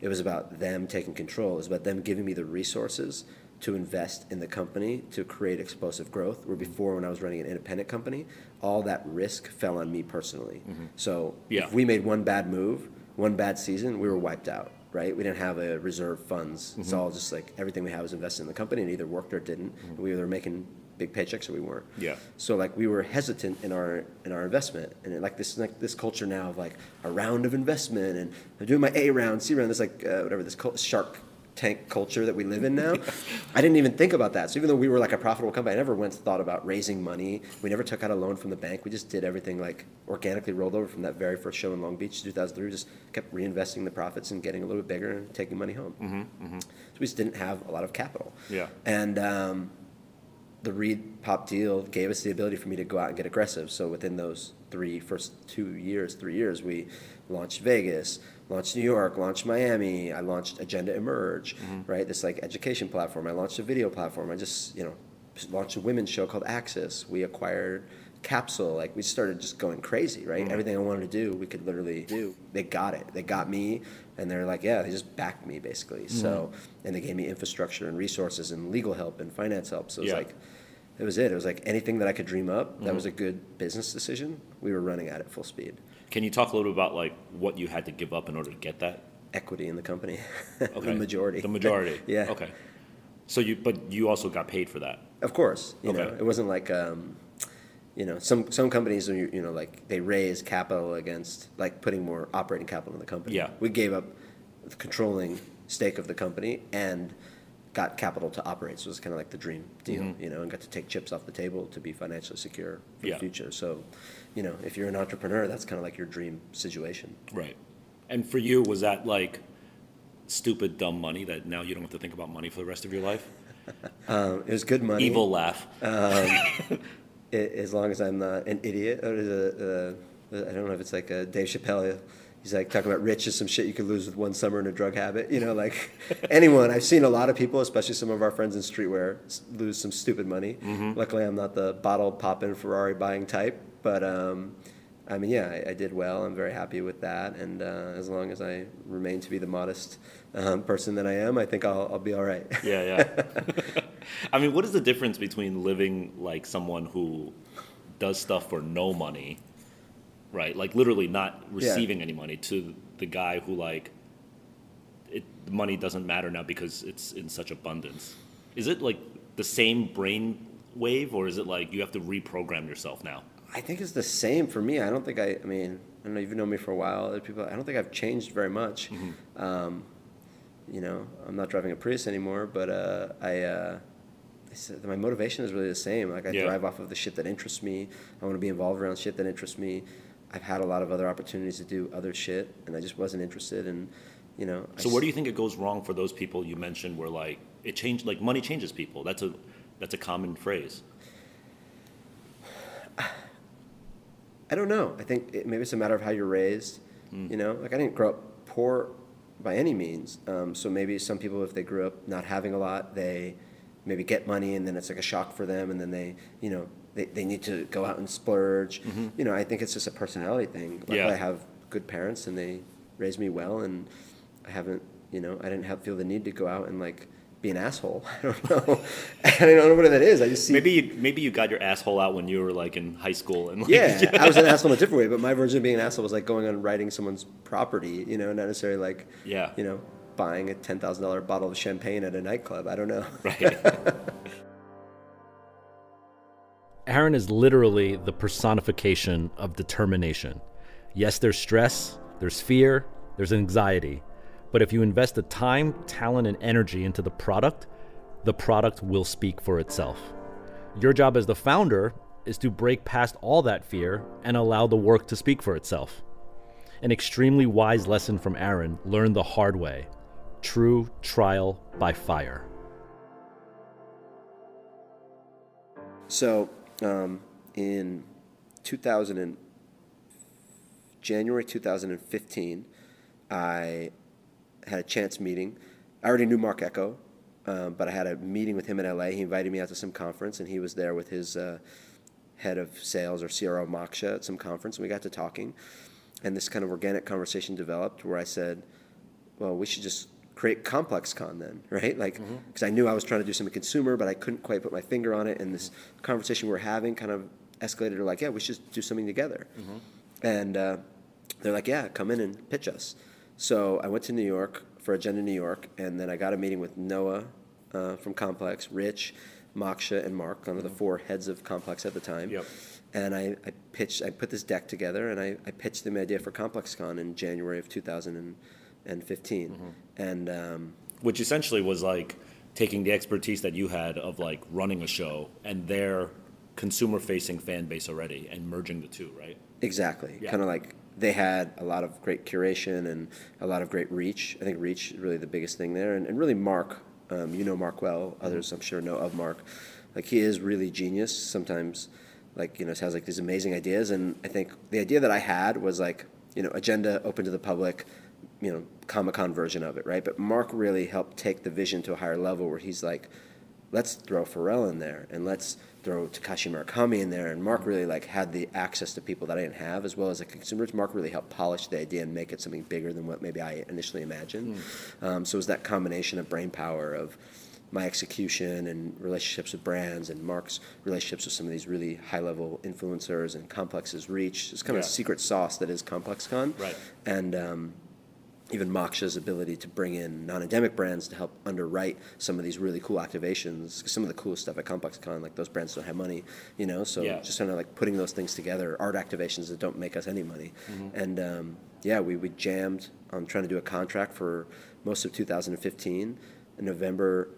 it was about them taking control. It was about them giving me the resources to invest in the company to create explosive growth. Where before, when I was running an independent company, all that risk fell on me personally. Mm-hmm. So yeah. if we made one bad move, one bad season, we were wiped out. Right? We didn't have a reserve funds. Mm-hmm. It's all just like everything we had was invested in the company, and either worked or didn't. Mm-hmm. We were making big paychecks or we weren't. Yeah. So like we were hesitant in our in our investment, and it, like this like this culture now of like a round of investment, and I'm doing my A round, C round. This like uh, whatever this shark tank culture that we live in now. (laughs) I didn't even think about that. So even though we were like a profitable company, I never once thought about raising money. We never took out a loan from the bank. We just did everything like organically rolled over from that very first show in Long Beach, 2003. We just kept reinvesting the profits and getting a little bit bigger and taking money home. Mm-hmm, mm-hmm. So we just didn't have a lot of capital. Yeah. And um, the ReedPop deal gave us the ability for me to go out and get aggressive. So within those three first two years, three years, we launched Vegas launched New York, launched Miami. I launched Agenda Emerge, mm-hmm. right? This like education platform. I launched a video platform. I just you know launched a women's show called Axis. We acquired Capsule. Like we started just going crazy, right? Mm-hmm. Everything I wanted to do, we could literally do. They got it. They got me, and they're like, yeah, they just backed me basically. Mm-hmm. So and they gave me infrastructure and resources and legal help and finance help. So it was yeah. like. It was it. It was like anything that I could dream up. That mm-hmm. was a good business decision. We were running at it full speed. Can you talk a little bit about like what you had to give up in order to get that? Equity in the company. (laughs) Okay. the majority. The majority. (laughs) yeah. Okay. So you, but you also got paid for that. Of course. You okay. know, it wasn't like, um, you know, some some companies, you, you know, like they raise capital against like putting more operating capital in the company. Yeah. We gave up the controlling stake of the company and got capital to operate. So it was kind of like the dream deal, mm-hmm. you know, and got to take chips off the table to be financially secure for yeah. the future. So, you know, if you're an entrepreneur, that's kind of like your dream situation. Right. And for you, was that like stupid, dumb money that now you don't have to think about money for the rest of your life? (laughs) um, it was good money. Evil laugh. Um, (laughs) it, as long as I'm not an idiot. Or a, a, I don't know if it's like a Dave Chappelle he's like talking about rich is some shit you could lose with one summer in a drug habit. You know, like (laughs) anyone. I've seen a lot of people, especially some of our friends in streetwear, lose some stupid money. Mm-hmm. Luckily, I'm not the bottle popping Ferrari buying type, but um, I mean, yeah, I, I, did well. I'm very happy with that, and uh, as long as I remain to be the modest um, person that I am, I think I'll, I'll be all right. yeah, yeah. (laughs) (laughs) I mean, what is the difference between living like someone who does stuff for no money right? Like literally not receiving yeah. any money to the guy who like it money doesn't matter now because it's in such abundance. Is it like the same brain wave or is it like you have to reprogram yourself now? I think it's the same for me. I don't think I I mean, I don't know, you've known me for a while. Other people I don't think I've changed very much. Mm-hmm. Um, you know, I'm not driving a Prius anymore, but uh, I uh, my motivation is really the same. Like I yeah. drive off of the shit that interests me. I want to be involved around shit that interests me. I've had a lot of other opportunities to do other shit, and I just wasn't interested. And you know. So I where do you think it goes wrong for those people you mentioned? Where like it changed, like money changes people. That's a that's a common phrase. I don't know. I think it, maybe it's a matter of how you're raised. Mm. You know, like I didn't grow up poor by any means. Um, so maybe some people, if they grew up not having a lot, they maybe get money and then it's like a shock for them, and then they, you know, they, they need to go out and splurge. Mm-hmm. You know, I think it's just a personality thing. Luckily, yeah. I have good parents and they raised me well, and I haven't, you know, I didn't have feel the need to go out and like be an asshole. (laughs) I don't know. (laughs) I don't know what that is. I just see. Maybe you, maybe you got your asshole out when you were like in high school and like, yeah, I was an (laughs) asshole in a different way. But my version of being an asshole was like going on writing someone's property. You know, not necessarily like yeah, you know, buying a ten thousand dollar bottle of champagne at a nightclub. I don't know. Right. Aaron is literally the personification of determination. Yes, there's stress, there's fear, there's anxiety, but if you invest the time, talent, and energy into the product, the product will speak for itself. Your job as the founder is to break past all that fear and allow the work to speak for itself. An extremely wise lesson from Aaron learned the hard way true trial by fire. So, um, in 2000 and January 2015, I had a chance meeting. I already knew Marc Ecko, um, but I had a meeting with him in LA. He invited me out to some conference, and he was there with his uh, head of sales or CRO Moksha at some conference, and we got to talking. And this kind of organic conversation developed where I said, "Well, we should just create ComplexCon then, right? Like, because mm-hmm. I knew I was trying to do something consumer, but I couldn't quite put my finger on it. And this conversation we are having kind of escalated to like, yeah, we should do something together. Mm-hmm. And uh, they're like, yeah, come in and pitch us. So I went to New York for Agenda New York, and then I got a meeting with Noah uh, from Complex, Rich, Moksha, and Mark, one of the mm-hmm. four heads of Complex at the time. Yep. And I, I pitched, I put this deck together, and I, I pitched them the idea for ComplexCon in January of 2000. And, and 15. Mm-hmm. And um, which essentially was like taking the expertise that you had of like running a show and their consumer facing fan base already and merging the two, right? Exactly. Yeah. Kind of like they had a lot of great curation and a lot of great reach. I think reach is really the biggest thing there. And, and really, Mark, um, you know Mark well, mm-hmm. others I'm sure know of Mark. Like, he is really genius. Sometimes, like, you know, has like these amazing ideas. And I think the idea that I had was like, you know, agenda open to the public, you know Comic Con version of it, right? But Mark really helped take the vision to a higher level where he's like, let's throw Pharrell in there and let's throw Takashi Murakami in there. And Mark really like had the access to people that I didn't have, as well as the consumers. Mark really helped polish the idea and make it something bigger than what maybe I initially imagined. Mm. Um, so it was that combination of brain power of my execution and relationships with brands and Mark's relationships with some of these really high level influencers and Complex's reach. It's kind yeah. of a secret sauce that is ComplexCon. Right. And um, even Moksha's ability to bring in non-endemic brands to help underwrite some of these really cool activations. Some of the coolest stuff at ComplexCon, like those brands don't have money, you know. So yeah. just kind of like putting those things together, art activations that don't make us any money. Mm-hmm. And um, yeah, we, we jammed on trying to do a contract for most of 2015. In November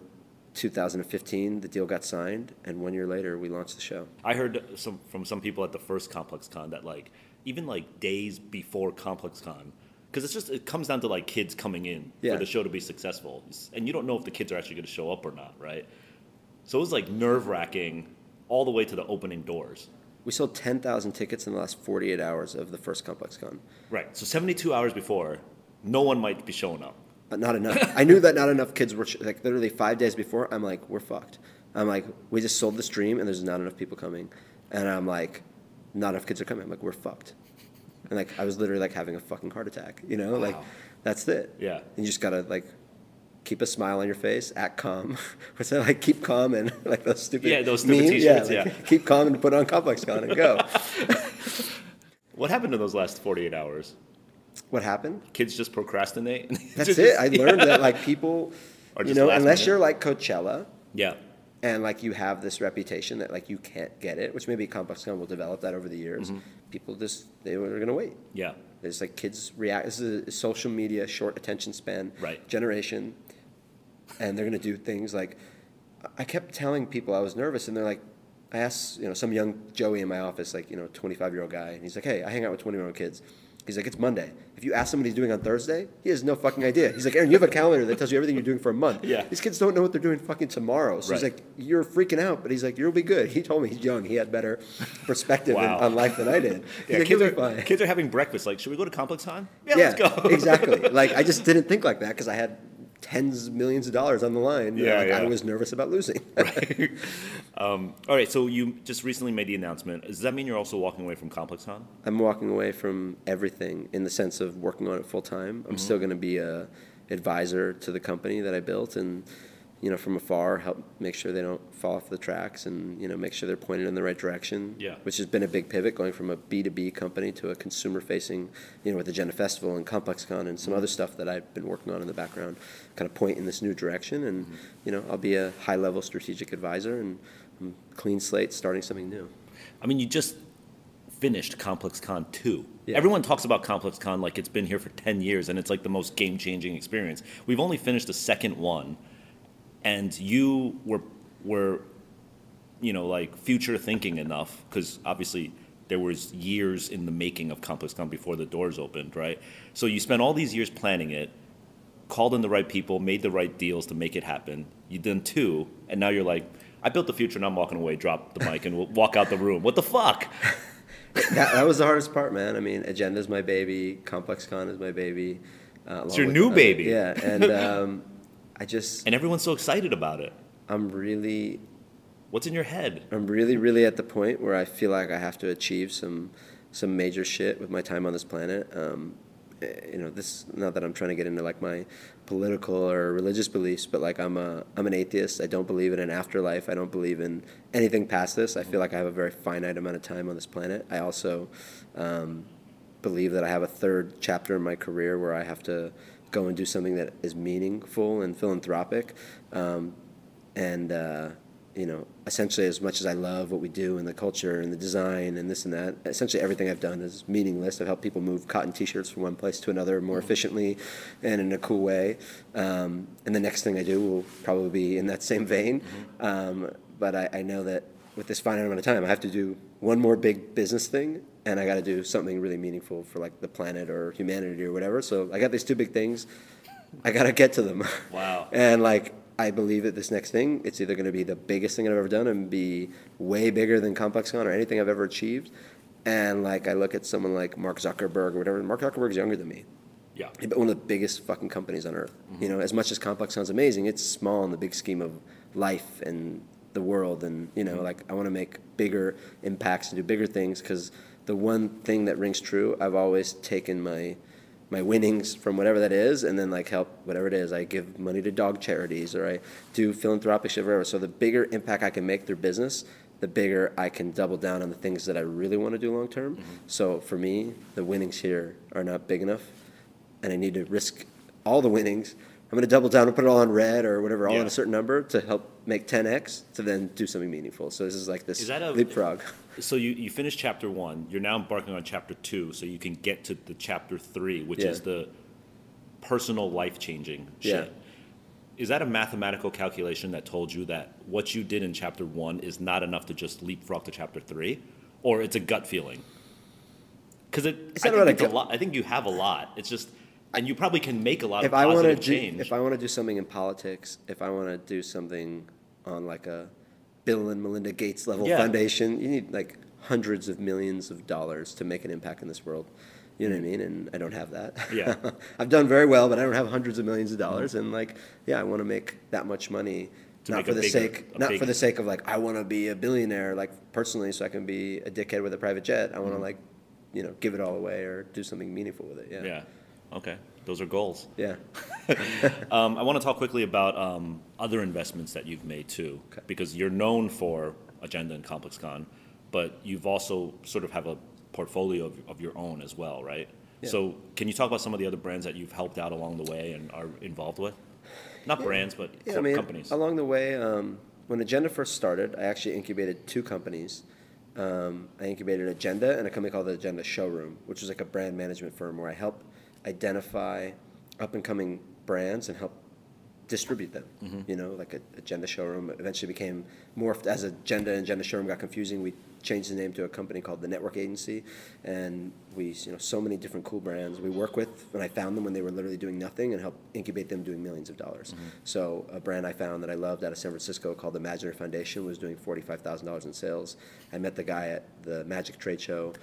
2015, the deal got signed, and one year later, we launched the show. I heard some from some people at the first Complex Con that like even like days before Complex Con, because it's just it comes down to like kids coming in Yeah. for the show to be successful, and you don't know if the kids are actually going to show up or not, right? So it was like nerve wracking all the way to the opening doors. We sold 10,000 tickets in the last 48 hours of the first Complex Con. Right. So 72 hours before, no one might be showing up. but not enough. I knew that not enough kids were like literally five days before. I'm like, we're fucked. I'm like, we just sold the stream and there's not enough people coming, and I'm like, not enough kids are coming. I'm like, we're fucked. And like, I was literally like having a fucking heart attack. You know, like, that's it. Yeah. And you just gotta like. Keep a smile on your face, act calm. (laughs) What's that like? Keep calm and (laughs) like those stupid. Yeah, those stupid memes? t-shirts, like, yeah. Keep calm and put on Complex Con and go. (laughs) What happened in those last 48 hours? what happened? Kids just procrastinate. That's Just- it. I yeah. learned that like people, you know, unless minute. you're like Coachella, Yeah. and like you have this reputation that like you can't get it, which maybe Complex Con will develop that over the years. Mm-hmm. People just they were gonna wait. Yeah. It's like kids react. This is a social media, short attention span Right. generation, and they're gonna do things like. I kept telling people I was nervous, and they're like, I asked you know some young Joey in my office, like you know 25 year old guy, and he's like, Hey, I hang out with 20 year old kids. He's like, It's Monday. If you ask him what he's doing on Thursday, he has no fucking idea. He's like, Aaron, you have a calendar that tells you everything you're doing for a month. Yeah. These kids don't know what they're doing fucking tomorrow. So he's like, You're freaking out, but he's like, You'll be good. He told me he's young. He had better perspective in- on life than I did. (laughs) Yeah, like, kids are, fine." kids are having breakfast. Like, should we go to Complex Con? Yeah, Yeah, let's go. exactly. (laughs) Like I just didn't think like that because I had tens of millions of dollars on the line. Yeah, like, I was nervous about losing. (laughs) (laughs) um, all right, so you just recently made the announcement. Does that mean you're also walking away from Complex Con? I'm walking away from everything in the sense of working on it full time. I'm still going to be a advisor to the company that I built, and you know, from afar, help make sure they don't fall off the tracks, and you know, make sure they're pointed in the right direction. Yeah. Which has been a big pivot, going from a B2B company to a consumer-facing, you know, with the Agenda Festival and ComplexCon and some mm-hmm. other stuff that I've been working on in the background, kind of point in this new direction, and mm-hmm. you know, I'll be a high-level strategic advisor and. I'm clean slate, starting something new. I mean, you just finished ComplexCon 2. Yeah. Everyone talks about ComplexCon like it's been here for 10 years and it's like the most game changing experience. We've only finished the second one, and you were, were you know, like future thinking enough, because obviously there was years in the making of Complex Con before the doors opened, right? So you spent all these years planning it, called in the right people, made the right deals to make it happen. You done two, and now you're like, I built the future and I'm walking away, drop the mic, and we'll walk out the room. What the fuck? (laughs) that, that was the hardest part, man. I mean, Agenda's my baby. ComplexCon is my baby. Uh, along your with- new uh, baby. Yeah, and (laughs) um, I just, And everyone's so excited about it. I'm really, What's in your head? I'm really, really at the point where I feel like I have to achieve some, some major shit with my time on this planet. Um, you know, this not that I'm trying to get into like my political or religious beliefs, but like I'm a, I'm an atheist. I don't believe in an afterlife. I don't believe in anything past this. I feel like I have a very finite amount of time on this planet. I also. Um, believe that I have a third chapter in my career where I have to go and do something that is meaningful and philanthropic. Um, and, uh, you know, essentially, as much as I love what we do and the culture and the design and this and that, essentially everything I've done is meaningless. I've helped people move cotton t shirts from one place to another more efficiently and in a cool way. Um, and the next thing I do will probably be in that same vein. Um, but I, I know that with this finite amount of time, I have to do one more big business thing, and I got to do something really meaningful for like the planet or humanity or whatever. So I got these two big things. I got to get to them. Wow. (laughs) and like I believe that this next thing, it's either going to be the biggest thing I've ever done and be way bigger than ComplexCon or anything I've ever achieved. And like I look at someone like Mark Zuckerberg or whatever. Mark Zuckerberg's younger than me. Yeah. But one of the biggest fucking companies on earth. Mm-hmm. You know, as much as Complex sounds amazing, it's small in the big scheme of life and the world. And you know, mm-hmm. like I want to make bigger impacts and do bigger things because the one thing that rings true, I've always taken my my winnings from whatever that is, and then like help whatever it is. I give money to dog charities or I do philanthropic shit, whatever. So the bigger impact I can make through business, the bigger I can double down on the things that I really want to do long term. Mm-hmm. So for me, the winnings here are not big enough and I need to risk all the winnings. I'm going to double down and put it all on red or whatever, all Yeah. on a certain number to help make 10x to then do something meaningful. So this is like this Is that a- leapfrog. (laughs) So you, you finished chapter one. You're now embarking on chapter two, so you can get to the chapter three, which Yeah. is the personal life changing Yeah. shit. is that a mathematical calculation that told you that what you did in chapter one is not enough to just leapfrog to chapter three, or it's a gut feeling? Because it, It's I not think a it's a lot. I think you have a lot. It's just, and you probably can make a lot if of I positive do change. if I want to do something in politics, if I want to do something on like a Bill and Melinda Gates level Yeah. foundation, you need like hundreds of millions of dollars to make an impact in this world. You know what I mean? And I don't have that. Yeah. (laughs) I've done very well, but I don't have hundreds of millions of dollars. And like, yeah, I want to make that much money. To not for the sake, not big- for the sake of like, I want to be a billionaire, like personally, so I can be a dickhead with a private jet. I want to Mm-hmm. like, you know, give it all away or do something meaningful with it. Yeah. yeah. Okay. Those are goals. Yeah. (laughs) Um, I want to talk quickly about um, other investments that you've made too, Okay. because you're known for Agenda and ComplexCon, but you've also sort of have a portfolio of, of your own as well, right? Yeah. So can you talk about some of the other brands that you've helped out along the way and are involved with? Not brands, but Yeah, I mean, companies. along the way, um, when Agenda first started, I actually incubated two companies. Um, I incubated Agenda and a company called the Agenda Showroom, which was like a brand management firm where I help identify up and coming brands and help distribute them. Mm-hmm. You know, like a Agenda Showroom eventually became morphed as Agenda and Agenda Showroom got confusing. We changed the name to a company called the Network Agency, and we, you know, so many different cool brands we work with. When I found them when they were literally doing nothing, and help incubate them doing millions of dollars. So a brand I found that I loved out of San Francisco called the Imaginary Foundation was doing forty-five thousand dollars in sales. I met the guy at the Magic Trade Show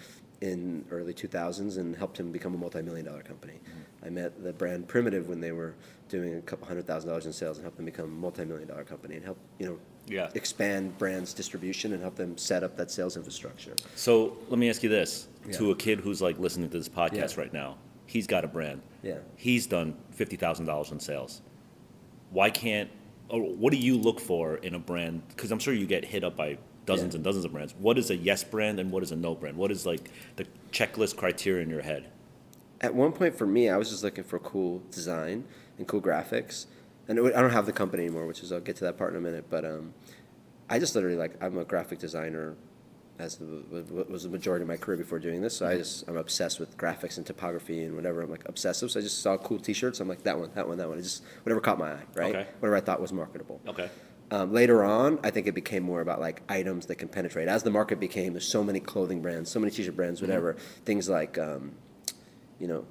in early 2000s and helped him become a multi-million dollar company. Mm-hmm. I met the brand Primitive when they were doing a couple hundred thousand dollars in sales and helped them become a multi-million dollar company and help you know Yeah. expand brands distribution and help them set up that sales infrastructure. so let me ask you this: to a kid who's like listening to this podcast Yeah. right now, he's got a brand. Yeah. He's done fifty thousand dollars in sales. Why can't? Or what do you look for in a brand? Because I'm sure you get hit up by dozens and dozens of brands. What is a yes brand and what is a no brand? What is like the checklist criteria in your head? At one point for me, I was just looking for cool design and cool graphics. And it- I don't have the company anymore, which is I'll get to that part in a minute. But um, I just literally like I'm a graphic designer, as the, was the majority of my career before doing this. So I just I'm obsessed with graphics and typography and whatever. I'm like obsessive. So I just saw cool T-shirts. I'm like that one, that one, that one. It just whatever caught my eye, right? Okay. Whatever I thought was marketable. Okay. Um, later on, I think it became more about like items that can penetrate. As the market became, there's so many clothing brands, so many t-shirt brands, whatever. Things like, um, you know,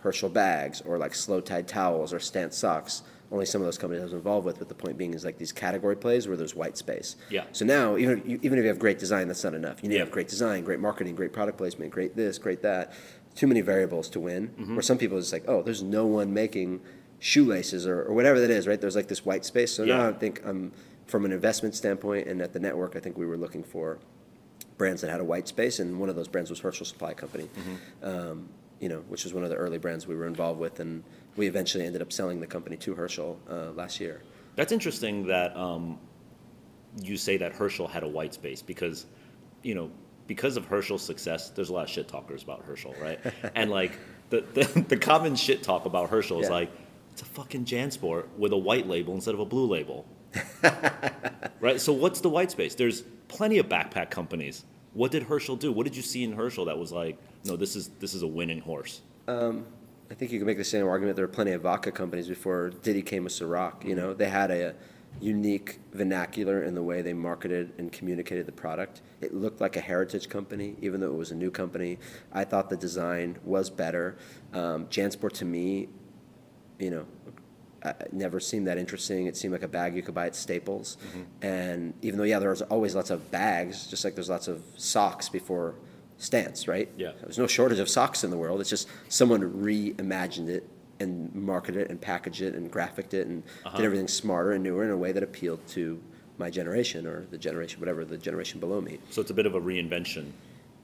Herschel bags or like Slow Tide towels or Stance socks. Only some of those companies I was involved with. But the point being is like these category plays where there's white space. Yeah. So now, even if you, even if you have great design, that's not enough. You need Yeah. to have great design, great marketing, great product placement, great this, great that. Too many variables to win. Where some people is like, oh, there's no one making shoelaces or, or whatever that is, right? There's like this white space. So Yeah. now I think I'm from an investment standpoint and at the network, I think we were looking for brands that had a white space, and one of those brands was Herschel Supply Company, um, you know, which was one of the early brands we were involved with, and we eventually ended up selling the company to Herschel uh, last year. That's interesting that um, you say that Herschel had a white space because, you know, because of Herschel's success, there's a lot of shit talkers about Herschel, right? (laughs) and like the, the, the common shit talk about Herschel is Yeah. like, it's a fucking JanSport with a white label instead of a blue label. (laughs) right? So what's the white space? There's plenty of backpack companies. What did Herschel do? What did you see in Herschel that was like, no, this is this is a winning horse? I think you can make the same argument. There were plenty of vodka companies before Diddy came with Ciroc. You know, they had a unique vernacular in the way they marketed and communicated the product. It looked like a heritage company, even though it was a new company. I thought the design was better. Um, Jansport to me, you know, never seemed that interesting. It seemed like a bag you could buy at Staples. Mm-hmm. And even though, yeah, there was always lots of bags, just like there's lots of socks before Stance, right? Yeah. There's no shortage of socks in the world. It's just someone reimagined it and marketed it and packaged it and graphicked it and uh-huh. did everything smarter and newer in a way that appealed to my generation or the generation, whatever the generation below me. So it's a bit of a reinvention.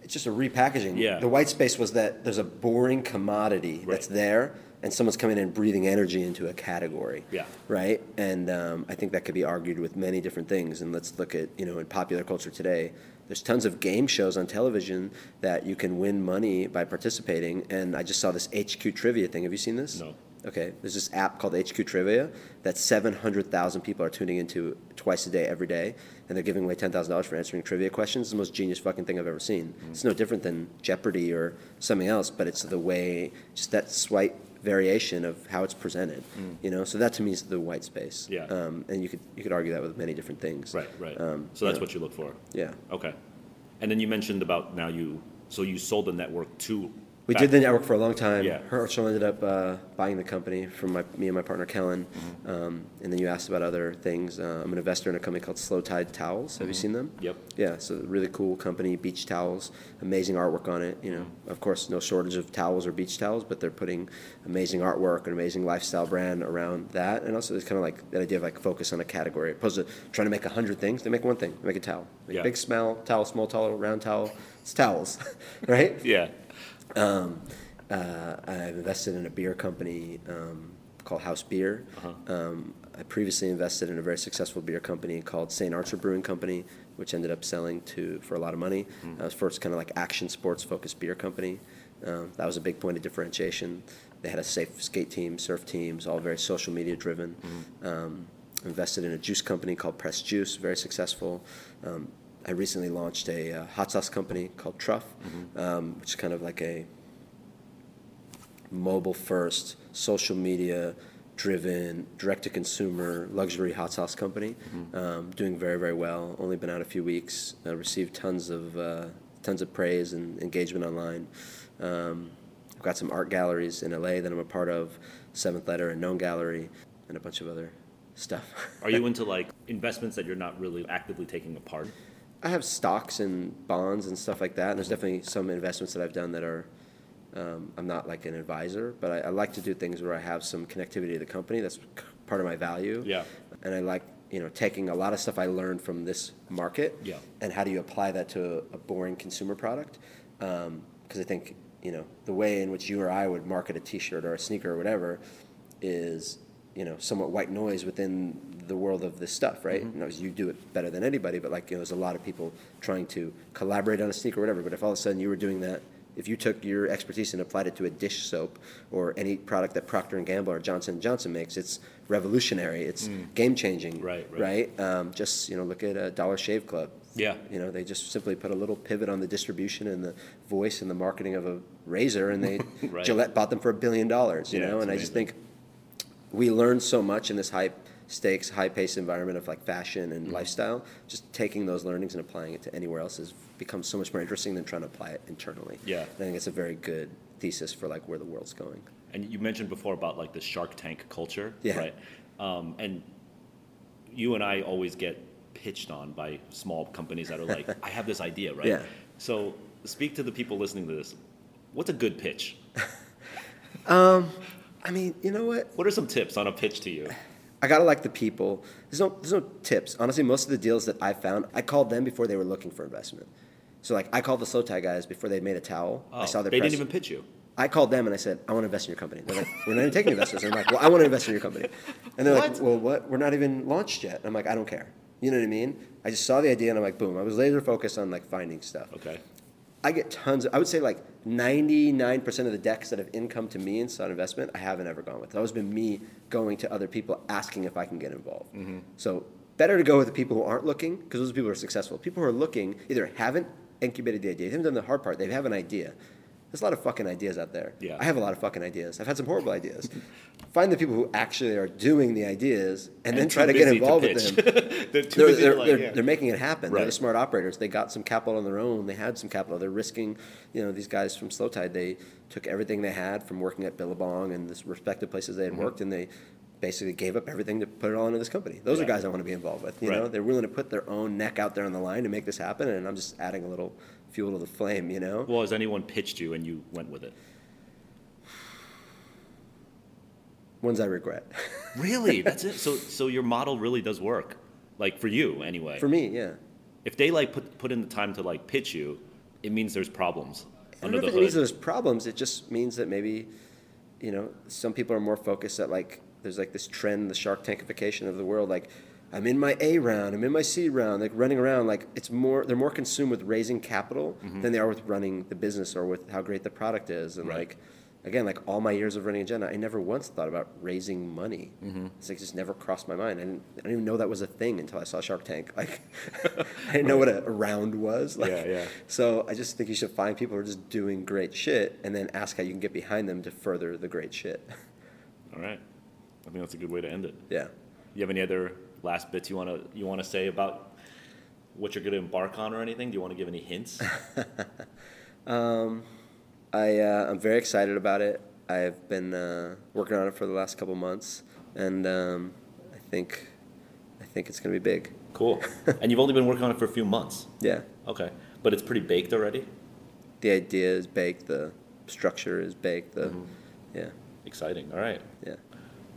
It's just a repackaging. Yeah. The white space was that there's a boring commodity that's there, and someone's coming in and breathing energy into a category. Yeah. Right. And um, I think that could be argued with many different things. And let's look at you know in popular culture today. There's tons of game shows on television that you can win money by participating. And I just saw this HQ trivia thing. Have you seen this? No. Okay, there's this app called HQ Trivia that 700,000 people are tuning into twice a day, every day, and they're giving away $10,000 for answering trivia questions. It's the most genius fucking thing I've ever seen. It's no different than Jeopardy or something else, but it's the way, just that swipe variation of how it's presented. You know, so that to me is the white space. Yeah. Um, and you could you could argue that with many different things. Right, right. Um, so that's what you look for. Yeah. Okay. And then you mentioned about now you, so you sold the network to. We did the network for a long time. Yeah. Herschel ended up uh, buying the company from my, me and my partner Kellen. Mm-hmm. Um, and then you asked about other things. Uh, I'm an investor in a company called Slow Tide Towels. Have you seen them? Mm-hmm. Yep. Yeah, so a really cool company, beach towels, amazing artwork on it. You know, of course, no shortage of towels or beach towels, but they're putting amazing artwork and amazing lifestyle brand around that. And also, it's kind of like that idea of like focus on a category, opposed to trying to make a hundred things. They make one thing. They make a towel. Make Yeah. Big small towel, small towel, round towel. It's towels, (laughs) right? Yeah. Um, uh, I've invested in a beer company um, called House Beer. Um, I previously invested in a very successful beer company called St. Archer Brewing Company, which ended up selling to for a lot of money. That was first kind of like action sports focused beer company. Um, that was a big point of differentiation. They had a safe skate team, surf teams, all very social media driven. Um, invested in a juice company called Press Juice, very successful. Um, I recently launched a uh, hot sauce company called Truff, um, which is kind of like a mobile first, social media driven, direct to consumer luxury hot sauce company. Um, doing very, very well. Only been out a few weeks. Uh, received tons of uh, tons of praise and engagement online. Um, I've got some art galleries in LA that I'm a part of, Seventh Letter and Known Gallery, and a bunch of other stuff. Are you (laughs) into like investments that you're not really actively taking apart? I have stocks and bonds and stuff like that. And there's definitely some investments that I've done that are, um, I'm not like an advisor, but I, I like to do things where I have some connectivity to the company. That's part of my value. Yeah. And I like, you know, taking a lot of stuff I learned from this market. Yeah. And how do you apply that to a, a boring consumer product? Because I think, you know, the way in which you or I would market a T-shirt or a sneaker or whatever is you know somewhat white noise within the world of this stuff, right? Mm-hmm. You know, you do it better than anybody, but like you know, there's a lot of people trying to collaborate on a sneaker or whatever. But if all of a sudden you were doing that, if you took your expertise and applied it to a dish soap or any product that Procter and Gamble or Johnson Johnson makes, it's revolutionary. It's game changing, Mm. Right, right. Right? Um, just you know, look at a Dollar Shave Club. Yeah. You know, they just simply put a little pivot on the distribution and the voice and the marketing of a razor, and they (laughs) Right. Gillette bought them for a billion dollars. You Yeah, know, and I just think we learn so much in this high stakes, high paced environment of like fashion and Mm-hmm. lifestyle. Just taking those learnings and applying it to anywhere else has become so much more interesting than trying to apply it internally. Yeah. And I think it's a very good thesis for like where the world's going. And you mentioned before about like the Shark Tank culture, Yeah. right? Um, and you and I always get pitched on by small companies that are like, (laughs) "I have this idea," right? Yeah. So speak to the people listening to this. What's a good pitch? (laughs) um, I mean, you know what? What are some tips on a pitch to you? (laughs) I gotta like the people. There's no there's no tips. Honestly, most of the deals that I found, I called them before they were looking for investment. So like I called the Slow Tide guys before they made a towel. I Oh, saw their they press. didn't even pitch you. I called them and I said, I want to invest in your company. They're like, we're not even taking investors. And I'm like, well, I want to invest in your company. And they're like, well, what? We're not even launched yet. And I'm like, I don't care. You know what I mean? I just saw the idea and I'm like, boom. I was laser focused on like finding stuff. Okay. I get tons. Of, I would say like 99% of the decks that have income to me in stock investment, I haven't ever gone with. It's always been me going to other people asking if I can get involved. Mm-hmm. So better to go with the people who aren't looking because those people are successful. People who are looking either haven't incubated the idea, they haven't done the hard part, they have an idea. There's a lot of fucking ideas out there. Yeah. I have a lot of fucking ideas. I've had some horrible ideas. (laughs) Find the people who actually are doing the ideas and, then try to get busy to involved with them (laughs) They're too they're, busy they're, like, yeah. they're making it happen. They're the smart operators. They got some capital on their own. They had some capital. They're risking, you know, these guys from Slow Tide, they took everything they had from working at Billabong and this respective places they had Mm-hmm. worked and they basically gave up everything to put it all into this company. Those are guys I want to be involved with. You know, they're willing to put their own neck out there on the line to make this happen and I'm just adding a little fuel to the flame, you know? Well, has anyone pitched you and you went with it? Ones I regret. (laughs) Really? That's it. So, so your model really does work, like for you anyway. For me, yeah. if they like put put in the time to like pitch you, it means there's problems I under don't know if it means there's problems. It just means that maybe, you know, some people are more focused at like there's like this trend, the Shark Tankification of the world. Like, I'm in my A round, I'm in my C round, like running around. Like it's more they're more consumed with raising capital Mm-hmm. than they are with running the business or with how great the product is. And Right. like, again, like all my years of running Agenda, I never once thought about raising money. Mm-hmm. It's like just never crossed my mind. I didn't, I didn't even know that was a thing until I saw Shark Tank. (laughs) Like, I didn't know what a, a round was. Like, Yeah, yeah. So I just think you should find people who are just doing great shit, and then ask how you can get behind them to further the great shit. All right. I think that's a good way to end it. yeah. You have any other last bits you want to you want to say about what you're going to embark on or anything? Do you want to give any hints? (laughs) I uh, I'm very excited about it. I've been uh, working on it for the last couple months, and um, I think I think it's gonna be big. cool. (laughs) And you've only been working on it for a few months. Yeah, Okay. But it's pretty baked already. the idea is baked. The structure is baked. The yeah Exciting. All right. yeah.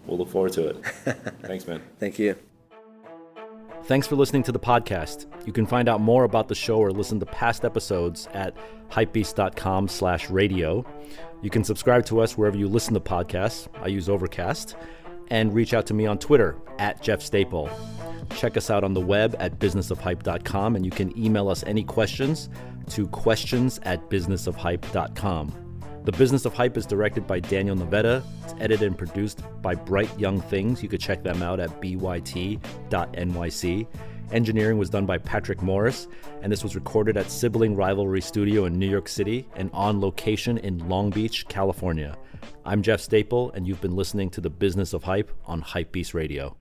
We'll look forward to it. (laughs) Thanks, man. Thank you. Thanks for listening to the podcast. You can find out more about the show or listen to past episodes at hypebeast.com slash radio. You can subscribe to us wherever you listen to podcasts. I use Overcast. And reach out to me on Twitter at Jeff Staple. Check us out on the web at businessofhype.com and you can email us any questions to questions at businessofhype.com. The Business of Hype is directed by Daniel Nevada. It's edited and produced by Bright Young Things. You could check them out at byt.nyc. Engineering was done by Patrick Morris, and this was recorded at Sibling Rivalry Studio in New York City and on location in Long Beach, California. I'm Jeff Staple, and you've been listening to The Business of Hype on Hypebeast Radio.